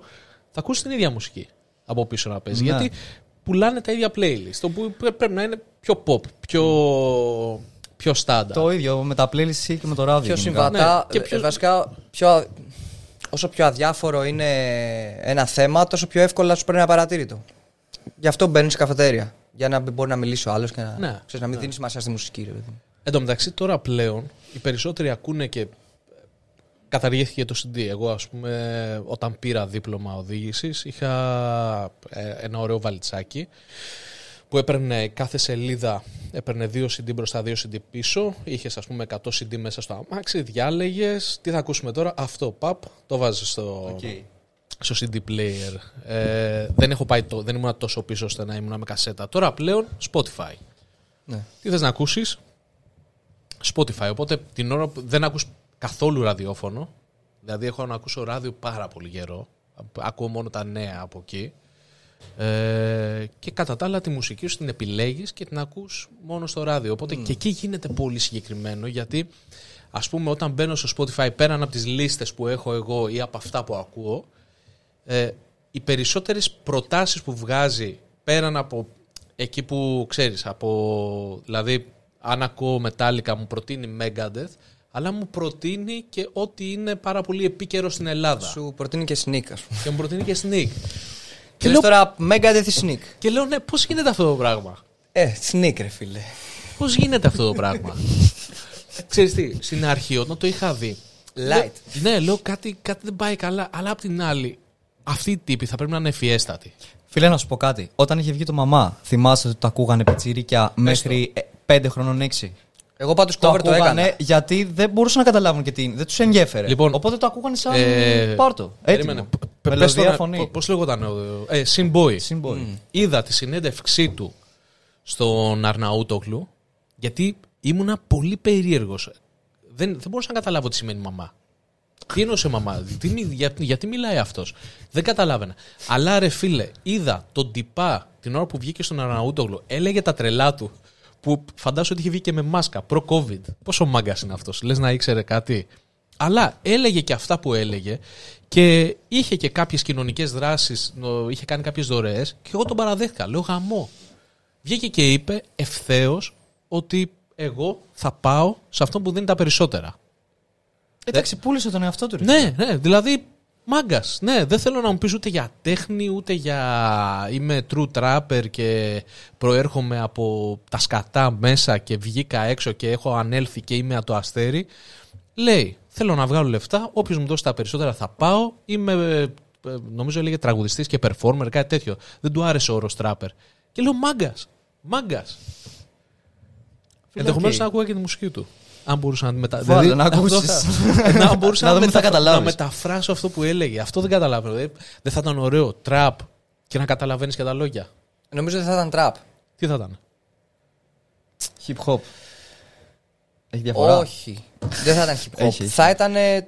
θα ακούσεις την ίδια μουσική από πίσω να παίζει. Ναι. Γιατί πουλάνε τα ίδια playlist, το που πρέ- πρέπει να είναι πιο pop, πιο, πιο στάντα. Το ίδιο με τα playlist και με το ράδιο. πιο γενικά. συμβατά. Ναι, και πιο- ε, Βασικά, πιο, α- όσο πιο αδιάφορο είναι ένα θέμα, τόσο πιο εύκολα σου παίρνει ένα παρατήρητο. Γι' αυτό μπαίνεις σε καφετέρια. Για να μπορεί να μιλήσει ο άλλος και να, Ναι, ξέρεις, να μην δίνεις σημασία στη μουσική. Ρε, παιδί μου. Εν τω μεταξύ τώρα πλέον οι περισσότεροι ακούνε και καταργήθηκε το CD. Εγώ ας πούμε όταν πήρα δίπλωμα οδήγησης είχα ε, ένα ωραίο βαλιτσάκι που έπαιρνε κάθε σελίδα, έπαιρνε δύο CD μπροστά, δύο CD πίσω. Είχες ας πούμε 100 CD μέσα στο αμάξι, διάλεγες. Τι θα ακούσουμε τώρα, αυτό, παπ, το βάζεις στο, Οκ. στο CD player. Ε, δεν, έχω πάει το, δεν ήμουν τόσο πίσω ώστε να ήμουν με κασέτα. Τώρα πλέον Spotify. Ναι. Τι θες να ακούσεις; Spotify οπότε την ώρα που δεν ακούς καθόλου ραδιόφωνο δηλαδή έχω να ακούσω ράδιο πάρα πολύ καιρό ακούω μόνο τα νέα από εκεί ε, και κατά τα άλλα τη μουσική σου την επιλέγεις και την ακούς μόνο στο ράδιο οπότε και εκεί γίνεται πολύ συγκεκριμένο γιατί ας πούμε όταν μπαίνω στο Spotify πέραν από τις λίστες που έχω εγώ ή από αυτά που ακούω ε, οι περισσότερες προτάσεις που βγάζει πέραν από εκεί που ξέρεις, από, δηλαδή αν ακούω Metallica μου προτείνει Megadeth, αλλά μου προτείνει και ό,τι είναι πάρα πολύ επίκαιρο στην Ελλάδα. Σου προτείνει και sneak, ας πούμε. Και μου προτείνει και Sneak. Και λέω- λες τώρα Megadeth ή sneak. Και λέω, ναι, πώς γίνεται αυτό το πράγμα; Ε, sneak, ρε φίλε. Πώς γίνεται αυτό το πράγμα; Ξέρεις τι, στην αρχή όταν το είχα δει. Light. λέω- ναι, λέω κάτι, κάτι δεν πάει καλά, αλλά απ' την άλλη, αυτοί οι τύποι θα πρέπει να είναι ευφιέστατοι. Φίλε, να σου πω κάτι. Όταν είχε βγει το μαμά, θυμάσαι ότι το ακούγανε πιτσιρίκια μέχρι 5 χρονών 6. Εγώ πάντως Το cover το ακούγανε έκανα. γιατί δεν μπορούσαν να καταλάβουν και τι είναι. Δεν τους ενδιέφερε. Λοιπόν, Οπότε το ακούγανε σαν Ε, πάρτο. περίμενε. Έτοιμο. Π- πες Μελωδία τώρα, φωνή. π- Πώς λέγονταν ο... Ε, Simboy. Symbol. Είδα τη συνέντευξή του στον Αρναούτοκλου γιατί ήμουνα πολύ περίεργος. Δεν, δεν μπορούσα να καταλάβω τι σημαίνει μαμά. Τι εννοούσε μαμά, τι, μι- για- γιατί μιλάει αυτός; Δεν καταλάβαινα. Αλλά ρε φίλε, είδα τον τυπά την ώρα που βγήκε στον Αρναούτογλου, έλεγε τα τρελά του. Που φαντάζομαι ότι είχε βγει και με μάσκα προ-COVID. Πόσο μάγκας είναι αυτός, λες να ήξερε κάτι. Αλλά έλεγε και αυτά που έλεγε και είχε και κάποιες κοινωνικές δράσεις, είχε κάνει κάποιες δωρεές και εγώ τον παραδέχτηκα. Λέω γαμό. Βγήκε και είπε ευθέως ότι εγώ θα πάω σε αυτό που δίνει τα περισσότερα. Εντάξει, πούλησε τον εαυτό του. ρε. Ναι, ναι, δηλαδή μάγκας. Ναι, δεν θέλω να μου πεις ούτε για τέχνη, ούτε για είμαι true trapper και προέρχομαι από τα σκατά μέσα και βγήκα έξω και έχω ανέλθει και είμαι το αστέρι. Λέει, θέλω να βγάλω λεφτά, όποιος μου δώσει τα περισσότερα θα πάω. Είμαι, ε, ε, νομίζω έλεγε τραγουδιστής και performer, κάτι τέτοιο. Δεν του άρεσε ο όρος trapper. Και λέω μάγκας. Μάγκας. Ενδεχομένως οκ. να ακούγα και τη μουσική του. Αν μπορούσα να τη μετα... Βάλε, να αυτό ακούσεις. θα- να μπορούσα Να να, δούμε τι θα μετα- καταλάβεις. να μεταφράσω αυτό που έλεγε. Αυτό δεν καταλαβαίνω. Δεν, δεν θα ήταν ωραίο. Τραπ και να καταλαβαίνεις και τα λόγια. Νομίζω ότι θα ήταν τραπ. Τι θα ήταν; Hip hop. Έχει διαφορά; Όχι. Δεν θα ήταν hip hop. Έχει, έχει. Θα ήταν. ε,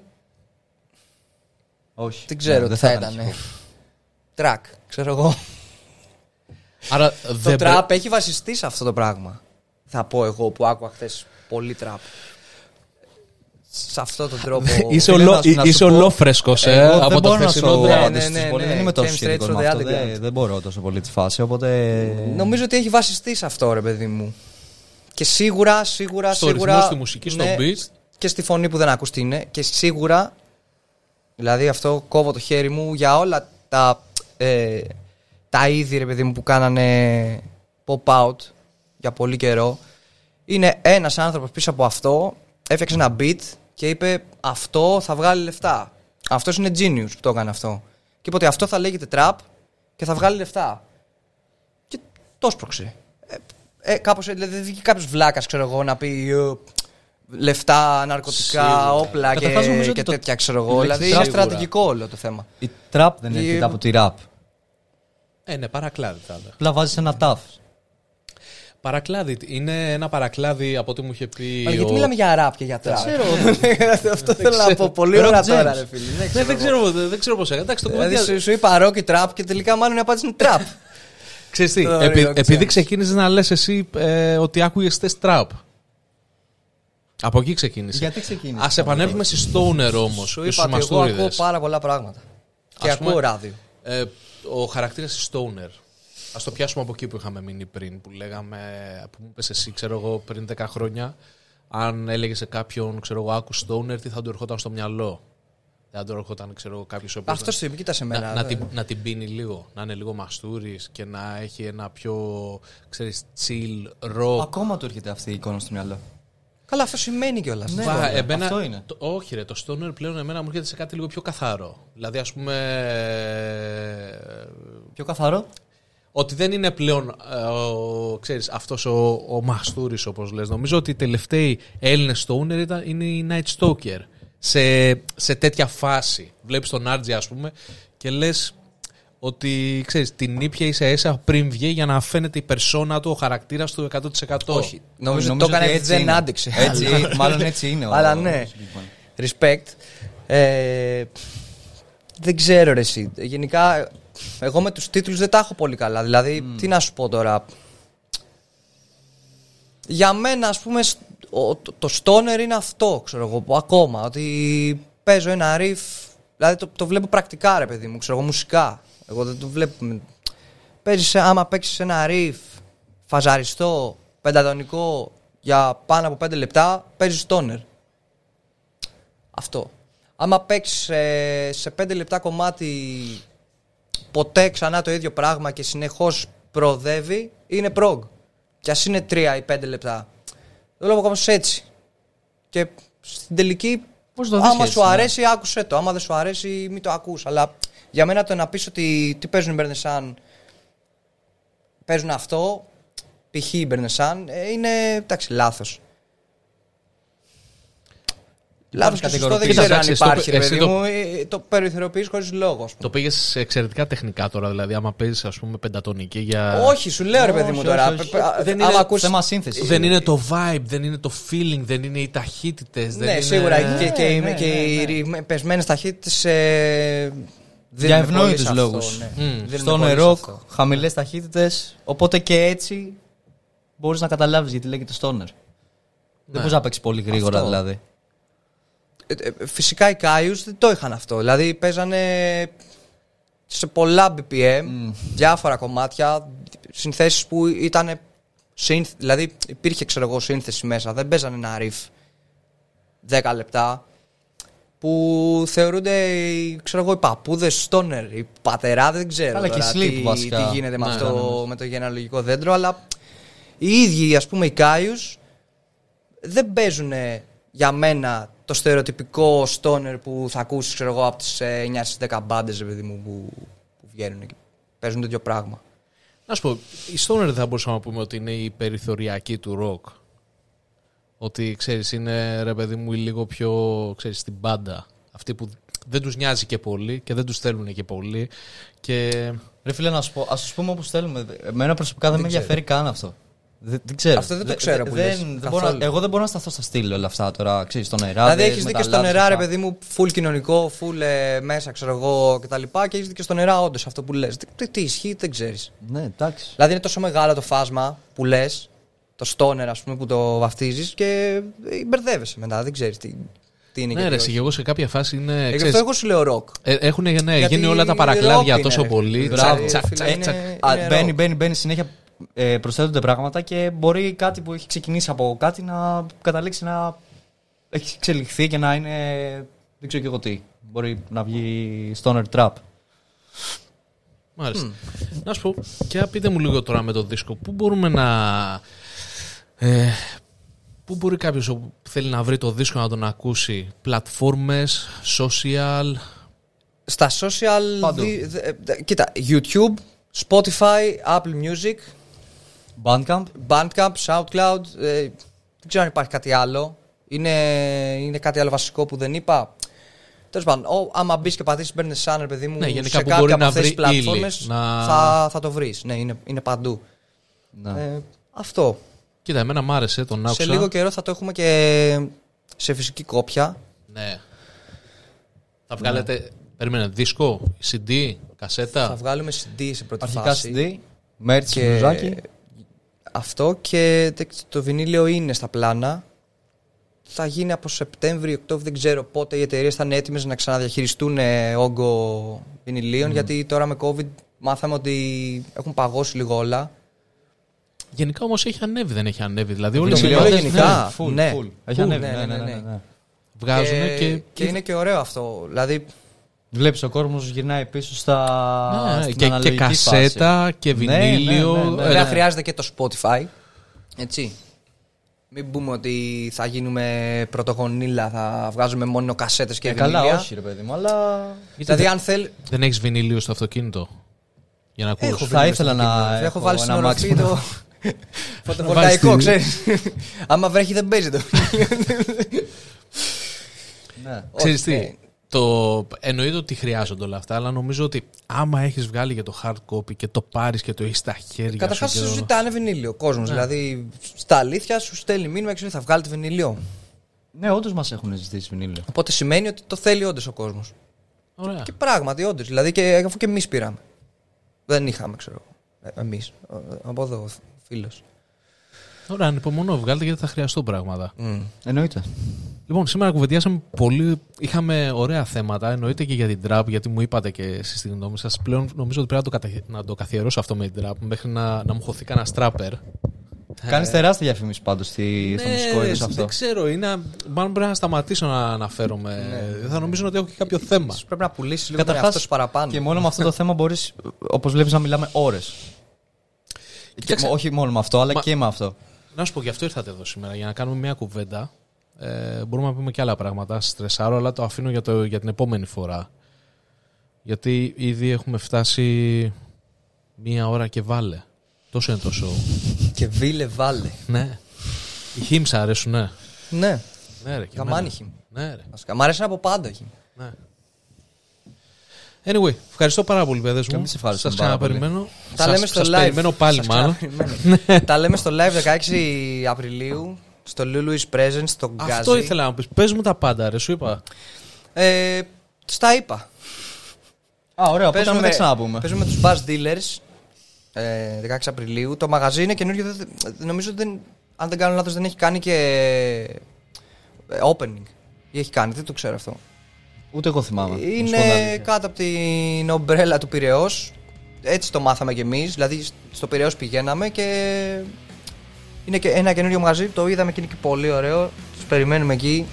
Όχι. Δεν ξέρω Ναι, τι θα hip ήταν. hop. Τρακ, ξέρω εγώ. Άρα Το δεν τραπ έχει βασιστεί σε αυτό το πράγμα. Θα πω εγώ που άκουγα χθες πολύ τραπ. Σε αυτόν τον τρόπο. Είσαι, Φίλε, ολό, να σου- να σου είσαι πω, ολόφρεσκος ε, Εγώ από δεν το μπορώ να χθεσινό σου Ναι, draft. ναι, απαντήσω ναι, πολύ. ναι. Δεν είμαι τόσο Came straight σχετικό from με the αυτό. underground. Δεν, δεν μπορώ τόσο πολύ τη φάση. Οπότε. Νομίζω ότι έχει βασιστεί σε αυτό, ρε παιδί μου. Και σίγουρα, σίγουρα, Στο σίγουρα. ρυθμό, στη μουσική, στο ναι, beat. Και στη φωνή που δεν ακούς τι είναι. Και σίγουρα. Δηλαδή αυτό κόβω το χέρι μου για όλα τα. Ε, τα είδη, ρε παιδί μου, που κάνανε pop out για πολύ καιρό. Είναι ένας άνθρωπος πίσω από αυτό. Έφτιαξε ένα beat και είπε αυτό θα βγάλει λεφτά. Αυτός είναι genius που το έκανε αυτό. Και είπε ότι αυτό θα λέγεται trap και θα βγάλει λεφτά. Και το σπρώξε. Ε, ε, κάπως, ε, δηλαδή δεν βγήκε κάποιος βλάκας, ξέρω εγώ, να πει ε, λεφτά, ναρκωτικά, Σίγουρα. όπλα και, Καταρχάς, νομίζω και ότι το- τέτοια, ξέρω η εγώ. λέξη Δηλαδή είναι σίγουρα. στρατηγικό όλο το θέμα. Η trap δεν Η- έρχεται από τη rap. Ε, ναι, παρακλάδι θα ήταν. Απλά βάζεις ένα τάφ. Παρακλάδι. Είναι ένα παρακλάδι από ό,τι μου είχε πει. Αλλά γιατί ο- μιλάμε για ραπ και για τραπ. ξέρω. Αυτό θέλω να πω. Πολύ Rock ώρα James. τώρα, ρε φίλε. Ναι, δεν ξέρω, δεν, δεν ξέρω πώς έκανε. Εντάξει, το Δηλαδή κομμάτι. σου, σου είπα ροκ και τραπ και τελικά μάλλον η απάντηση είναι τραπ. Ξέρεις τι, Το επει- Rock επειδή James. ξεκίνησες να λες εσύ ε, ότι άκουγες τεστ τραπ. Από εκεί ξεκίνησε. Γιατί ξεκίνησε. Ας επανέλθουμε στη Stoner όμως Σου και είπα στους ότι εγώ ακούω μαστούριδες. πάρα πολλά πράγματα. Και Ας πούμε- ακούω ράδιο. Ε, ο χαρακτήρας της Stoner. Ας το πιάσουμε από εκεί που είχαμε μείνει πριν, που λέγαμε, που μου είπες εσύ, ξέρω εγώ, πριν 10 χρόνια, αν έλεγε σε κάποιον, ξέρω εγώ, άκου Stoner, τι θα του ερχόταν στο μυαλό. Δεν θα του ερχόταν, ξέρω εγώ, κάποιος ο οποίος Αυτό σου είπε, κοίτα σε μένα. να, να, ε. την, να την πίνει λίγο, να είναι λίγο μαστούρης και να έχει ένα πιο, ξέρεις, chill, rock. Ακόμα του έρχεται αυτή η εικόνα στο μυαλό. Καλά, αυτό σημαίνει κιόλας. Ναι. Βα- βέβαια. εμένα- Αυτό είναι. Το, όχι ρε, το stoner πλέον εμένα μου έρχεται σε κάτι λίγο πιο καθαρό. Δηλαδή ας πούμε... ε, Πιο καθαρό; Ότι δεν είναι πλέον ε, ο, ξέρεις, αυτός ο, ο μαστούρης όπως λες. Νομίζω ότι οι τελευταίοι Έλληνες stoner ήταν, είναι οι Night Stalker. Σε, σε τέτοια φάση. Βλέπεις τον Άρτζι ας πούμε και λες ότι ξέρεις, την ήπια ίσα ίσα πριν βγει για να φαίνεται η περσόνα του, ο χαρακτήρας του 100%. Όχι. Νομίζω ότι Νομίζω το έκανε ότι γιατί έτσι δεν είναι. άντεξε. Έτσι, μάλλον έτσι είναι. ο- Αλλά ο ναι. συγκεκριμένος. Respect. Ε, δεν ξέρω ρε εσύ. Γενικά, εγώ με τους τίτλους δεν τα έχω πολύ καλά. Δηλαδή, τι να σου πω τώρα. Για μένα, ας πούμε, σ- ο- το, το stoner είναι αυτό, ξέρω εγώ, που ακόμα. Ότι παίζω ένα riff, δηλαδή το, το βλέπω πρακτικά, ρε παιδί μου, ξέρω εγώ, μουσικά. Εγώ δεν το βλέπω. με- Παίζεις, άμα παίξεις ένα riff φαζαριστό, πεντατονικό για πάνω από πέντε λεπτά, παίζεις stoner. Αυτό. Άμα παίξεις ε, σε πέντε λεπτά κομμάτι ποτέ ξανά το ίδιο πράγμα και συνεχώς προοδεύει, είναι prog. Και ας είναι τρία ή πέντε λεπτά. Το λέω κάπως έτσι. Και στην τελική, Πώς το δεις άμα έτσι, σου ναι. αρέσει, άκουσέ το. Άμα δεν σου αρέσει, μην το ακούς. Αλλά για μένα το να πεις ότι τι παίζουν οι Μπερνεσάν, παίζουν αυτό, π.χ. οι Μπερνεσάν, ε, είναι εντάξει, λάθος. Λάθος και σωστό δεν Κοίτα, ξέρω αν εντάξει, εσύ το- υπάρχει, ρε εσύ παιδί το- μου. ε, Το περιθωριοποιείς χωρίς λόγο. ας πούμε. Το πήγες εξαιρετικά τεχνικά τώρα, δηλαδή άμα παίζεις ας πούμε πεντατονική για. Όχι, σου λέω ρε παιδί Όχι, μου όχι, τώρα. όχι. πε- πε- Δεν άμα είναι ακούς- θέμα σύνθεσης. Δεν είναι το vibe, δεν είναι το feeling, δεν είναι οι ταχύτητες. Ναι, σίγουρα. Και, και, ναι, και ναι, οι πεσμένες ταχύτητες. Ε, Για ευνόητους λόγους. Μμ. Στο νερό, χαμηλές ταχύτητες. Οπότε και έτσι μπορείς να καταλάβεις γιατί λέγεται stoner. Δεν μπορείς να παίξεις πολύ γρήγορα Αυτό. δηλαδή. Ε, Φυσικά οι Κάιους δεν το είχαν αυτό. Δηλαδή παίζανε σε πολλά BPM, διάφορα κομμάτια, συνθέσεις που ήταν. Synth, δηλαδή υπήρχε ξέρω εγώ σύνθεση μέσα. Δεν παίζανε ένα riff 10 λεπτά που θεωρούνται οι, ξέρω εγώ, οι παππούδες στόνερ, οι πατεράδες, δεν ξέρω Καλά, και τώρα sleep τι, βασικά. τι γίνεται με Ναι, αυτό ναι, ναι. με το γενεαλογικό δέντρο αλλά οι ίδιοι ας πούμε οι Κάιους δεν παίζουν για μένα το στερεοτυπικό στόνερ που θα ακούσεις ξέρω εγώ από τις ε, 9 στις 10 μπάντες ρε παιδί μου που, που βγαίνουν και παίζουν τέτοιο πράγμα. Να σου πω, η Stoner δεν θα μπορούσαμε να πούμε ότι είναι η περιθωριακή του ροκ. Ότι ξέρεις, είναι ρε παιδί μου λίγο πιο ξέρεις, στην μπάντα. Αυτοί που δεν τους νοιάζει και πολύ και δεν τους θέλουν και πολύ. Και Ρε φίλε, να σου πω, ας τους πούμε όπως θέλουμε. Εμένα προσωπικά δεν, με ξέρω. ενδιαφέρει καν αυτό. Δεν, δεν ξέρω. Αυτό δεν το Δε- ξέρω δε- που δεν- λες, δεν καθόλου. μπορώ να- εγώ δεν μπορώ να σταθώ στα στήλη όλα αυτά τώρα, ξέρεις, στο νερά. Δηλαδή έχεις δει και στο νερά, ρε παιδί μου, full κοινωνικό, full ε, μέσα, ξέρω εγώ κτλ. Και έχεις δει και στο νερά, όντως αυτό που λες. Τι, τι ισχύει, δεν ξέρεις. Ναι, εντάξει. Δηλαδή είναι τόσο μεγάλο το φάσμα που λες, το stoner, ας πούμε, που το βαφτίζεις και ε, μπερδεύεσαι μετά. Δεν ξέρεις τι, τι είναι ναι, και ρε, τι εσύ, όχι. και εγώ σε κάποια φάση είναι. Ε, γι' ξέρεις, αυτό εγώ σου λέω ροκ. ε, έχουν ναι, Γιατί γίνει όλα τα rock παρακλάδια είναι, τόσο ρε. πολύ. Μπράβο, Τσακ, τσακ, φίλε, τσακ, είναι- τσακ. Α, είναι μπαίνει, rock. μπαίνει, μπαίνει συνέχεια. Ε, προσθέτονται πράγματα και μπορεί κάτι που έχει ξεκινήσει από κάτι να καταλήξει να έχει εξελιχθεί και να είναι. Δεν ξέρω και εγώ τι. Μπορεί να βγει stoner trap. Μάλιστα. Να σου πω, και για πείτε μου λίγο τώρα με το δίσκο, πού μπορούμε να. Ε, πού μπορεί κάποιος που θέλει να βρει το δίσκο να τον ακούσει, πλατφόρμες, social; Στα social. Παντού. δι- δε- δε- κοίτα, YouTube, Spotify, Apple Music, Bandcamp; Bandcamp, SoundCloud. ε, δεν ξέρω αν υπάρχει κάτι άλλο. Είναι, είναι κάτι άλλο βασικό που δεν είπα. Τέλος πάντων, ο- άμα μπεις και πατήσεις Burn the Sun, ρε παιδί μου, Ναι, γενικά σε που κάποια μπορεί από να αυτές τις βρει ύλη, πλατφόρμες να- θα, θα το βρεις. Ναι, είναι, είναι παντού. Ναι. Ε, αυτό. Κοίτα, εμένα μ' άρεσε, τον άκουσα. Σε λίγο καιρό θα το έχουμε και σε φυσική κόπια. Ναι. Θα βγάλετε. Περίμενε, δίσκο, CD, Θα κασέτα; βγάλουμε CD σε πρώτη Αρχικά φάση. CD, merch και Και μπλουζάκι. Αυτό και τε- το βινίλιο είναι στα πλάνα. Θα γίνει από Σεπτέμβριο, Οκτώβριο, δεν ξέρω πότε οι εταιρείες θα είναι έτοιμες να ξαναδιαχειριστούν ε, όγκο βινιλίων. Γιατί τώρα με COVID μάθαμε ότι έχουν παγώσει λίγο όλα. Γενικά όμως έχει ανέβει, δεν έχει ανέβει. Δηλαδή Το όλε οι βινίλιο ομάδες, γενικά. full, ναι. full. Έχει Full, ανέβει. ναι, Ναι, ναι, ναι, ναι. ναι, ναι. βγάζουν και, και. και είναι και ωραίο αυτό. Δηλαδή, Βλέπεις ο κόσμος γυρνάει πίσω στα. Ναι, στην και, και αναλογική κασέτα φάση. και Ναι, ναι, βινίλιο. ναι, ναι, ναι. Ε, βέβαια ναι. χρειάζεται και το Spotify. Έτσι. Μην πούμε ότι θα γίνουμε πρωτογονίλα, θα βγάζουμε μόνο κασέτες και Ε, καλά, βινίλια. όχι ρε παιδί μου, αλλά. Δηλαδή, αν θέλει. Δεν έχεις βινίλιο στο αυτοκίνητο. Για να ακούσει. Έχω Θα ήθελα να Έχω, έχω βάλει στην ένα οροφή μάξιμο. το φωτοβολταϊκό, Βάλεις τη- ξέρεις. Άμα βρέχει δεν παίζει το. Ναι. Ξέρεις Όχι, τι, ναι. Το, εννοείται ότι χρειάζονται όλα αυτά, αλλά νομίζω ότι άμα έχεις βγάλει και το hard copy και το πάρεις και το έχεις στα χέρια Καταρχάς σου. σου και το- ζητάνε βινίλιο ο κόσμος. Δηλαδή, στα αλήθεια σου στέλνει μήνυμα και σου λέει θα βγάλετε βινίλιο. Ναι, όντως μας έχουν ζητήσει βινίλιο. Οπότε σημαίνει ότι το θέλει όντως ο κόσμος. Ωραία. Και πράγματι, όντως. Δηλαδή, και, αφού και εμείς πήραμε. Δεν είχαμε, ξέρω εγώ. Εμείς. Από εδώ, φίλος. Ωραία, ανυπομονώ, βγάλετε γιατί θα χρειαστούν πράγματα. Εννοείται. Λοιπόν, σήμερα κουβεντιάσαμε πολύ. Είχαμε ωραία θέματα. Εννοείται και για την trap, γιατί μου είπατε και εσείς τη γνώμη σας. Πλέον νομίζω ότι πρέπει να το, κατα... να το καθιερώσω αυτό με την trap μέχρι να, να μου χωθεί κανένα τράπερ. Κάνεις τεράστια διαφήμιση πάντως στο μουσικό είδος δεν αυτό. ξέρω. Είναι... Μάλλον πρέπει να σταματήσω να αναφέρομαι. Θα νομίζω ότι έχω και κάποιο θέμα. Ίσως πρέπει να πουλήσεις λίγο τον Καταρχάς, εαυτό σου παραπάνω. Και μόνο με αυτό το θέμα μπορείς, όπως βλέπεις, να μιλάμε ώρες. Κοίταξε. Όχι μόνο με αυτό, αλλά Μα- και με αυτό. Να σου πω, γι' αυτό ήρθατε εδώ σήμερα, για να κάνουμε μια κουβέντα. Ε, μπορούμε να πούμε και άλλα πράγματα. Στρεσάρω, αλλά το αφήνω για, το, για την επόμενη φορά. Γιατί ήδη έχουμε φτάσει μία ώρα και βάλε. Τόσο είναι το show. Και βίλε βάλε. ναι. Οι hymns αρέσουν, ναι. Ναι. Ναι, ρε, και Καμάνι εμένα. χυμ. Ναι, ρε. Βασικά. Μ' αρέσει από πάντα χυμ. Ναι. Anyway, ευχαριστώ πάρα πολύ, παιδες μου. εμείς ευχαριστούμε Σας πάρα πολύ. ξαναπεριμένω. Τα Σας- λέμε στο σας live. περιμένω πάλι Σας μάλλον. ξαναπεριμένω. Τα λέμε στο live 16 Απριλίου στο Lulu's Presence στο Γκάζι. Αυτό ήθελα να πεις. Πες μου τα πάντα, ρε, σου είπα. Ε, στα είπα. Α, ωραία, οπότε να τα ξαναπούμε. παίζουμε τους Buzz Dealers ε, 16 Απριλίου. Το μαγαζί είναι καινούριο. δεν- δεν- Νομίζω δεν, αν δεν κάνω λάθος δεν έχει κάνει και ε, opening. Ή έχει κάνει, δεν το ξέρω αυτό. Ούτε εγώ θυμάμαι. να σου πω την Είναι αλήθεια. κάτω από την ομπρέλα του Πυραιός. Έτσι το μάθαμε κι εμείς. Δηλαδή στο Πυραιός πηγαίναμε και είναι και ένα καινούριο μαγαζί. Το είδαμε και είναι και πολύ ωραίο. Τους περιμένουμε εκεί.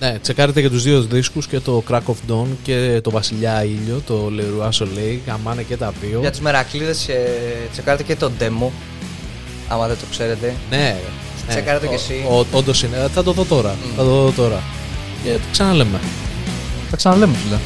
Ναι, τσεκάρετε και τους δύο δίσκους και το Crack of Dawn και το Βασιλιά Ήλιο, το Leroy Soleil, γαμάνε και τα δύο. Για τους μερακλείδες ε, τσεκάρετε και το demo. Άμα δεν το ξέρετε. Ναι, ναι. Τσεκάρε το κι Ο- εσύ. ο- Όντως είναι. Θα το δω τώρα. Θα το δω τώρα. Και το ξαναλέμε. Θα ξαναλέμε, φίλε.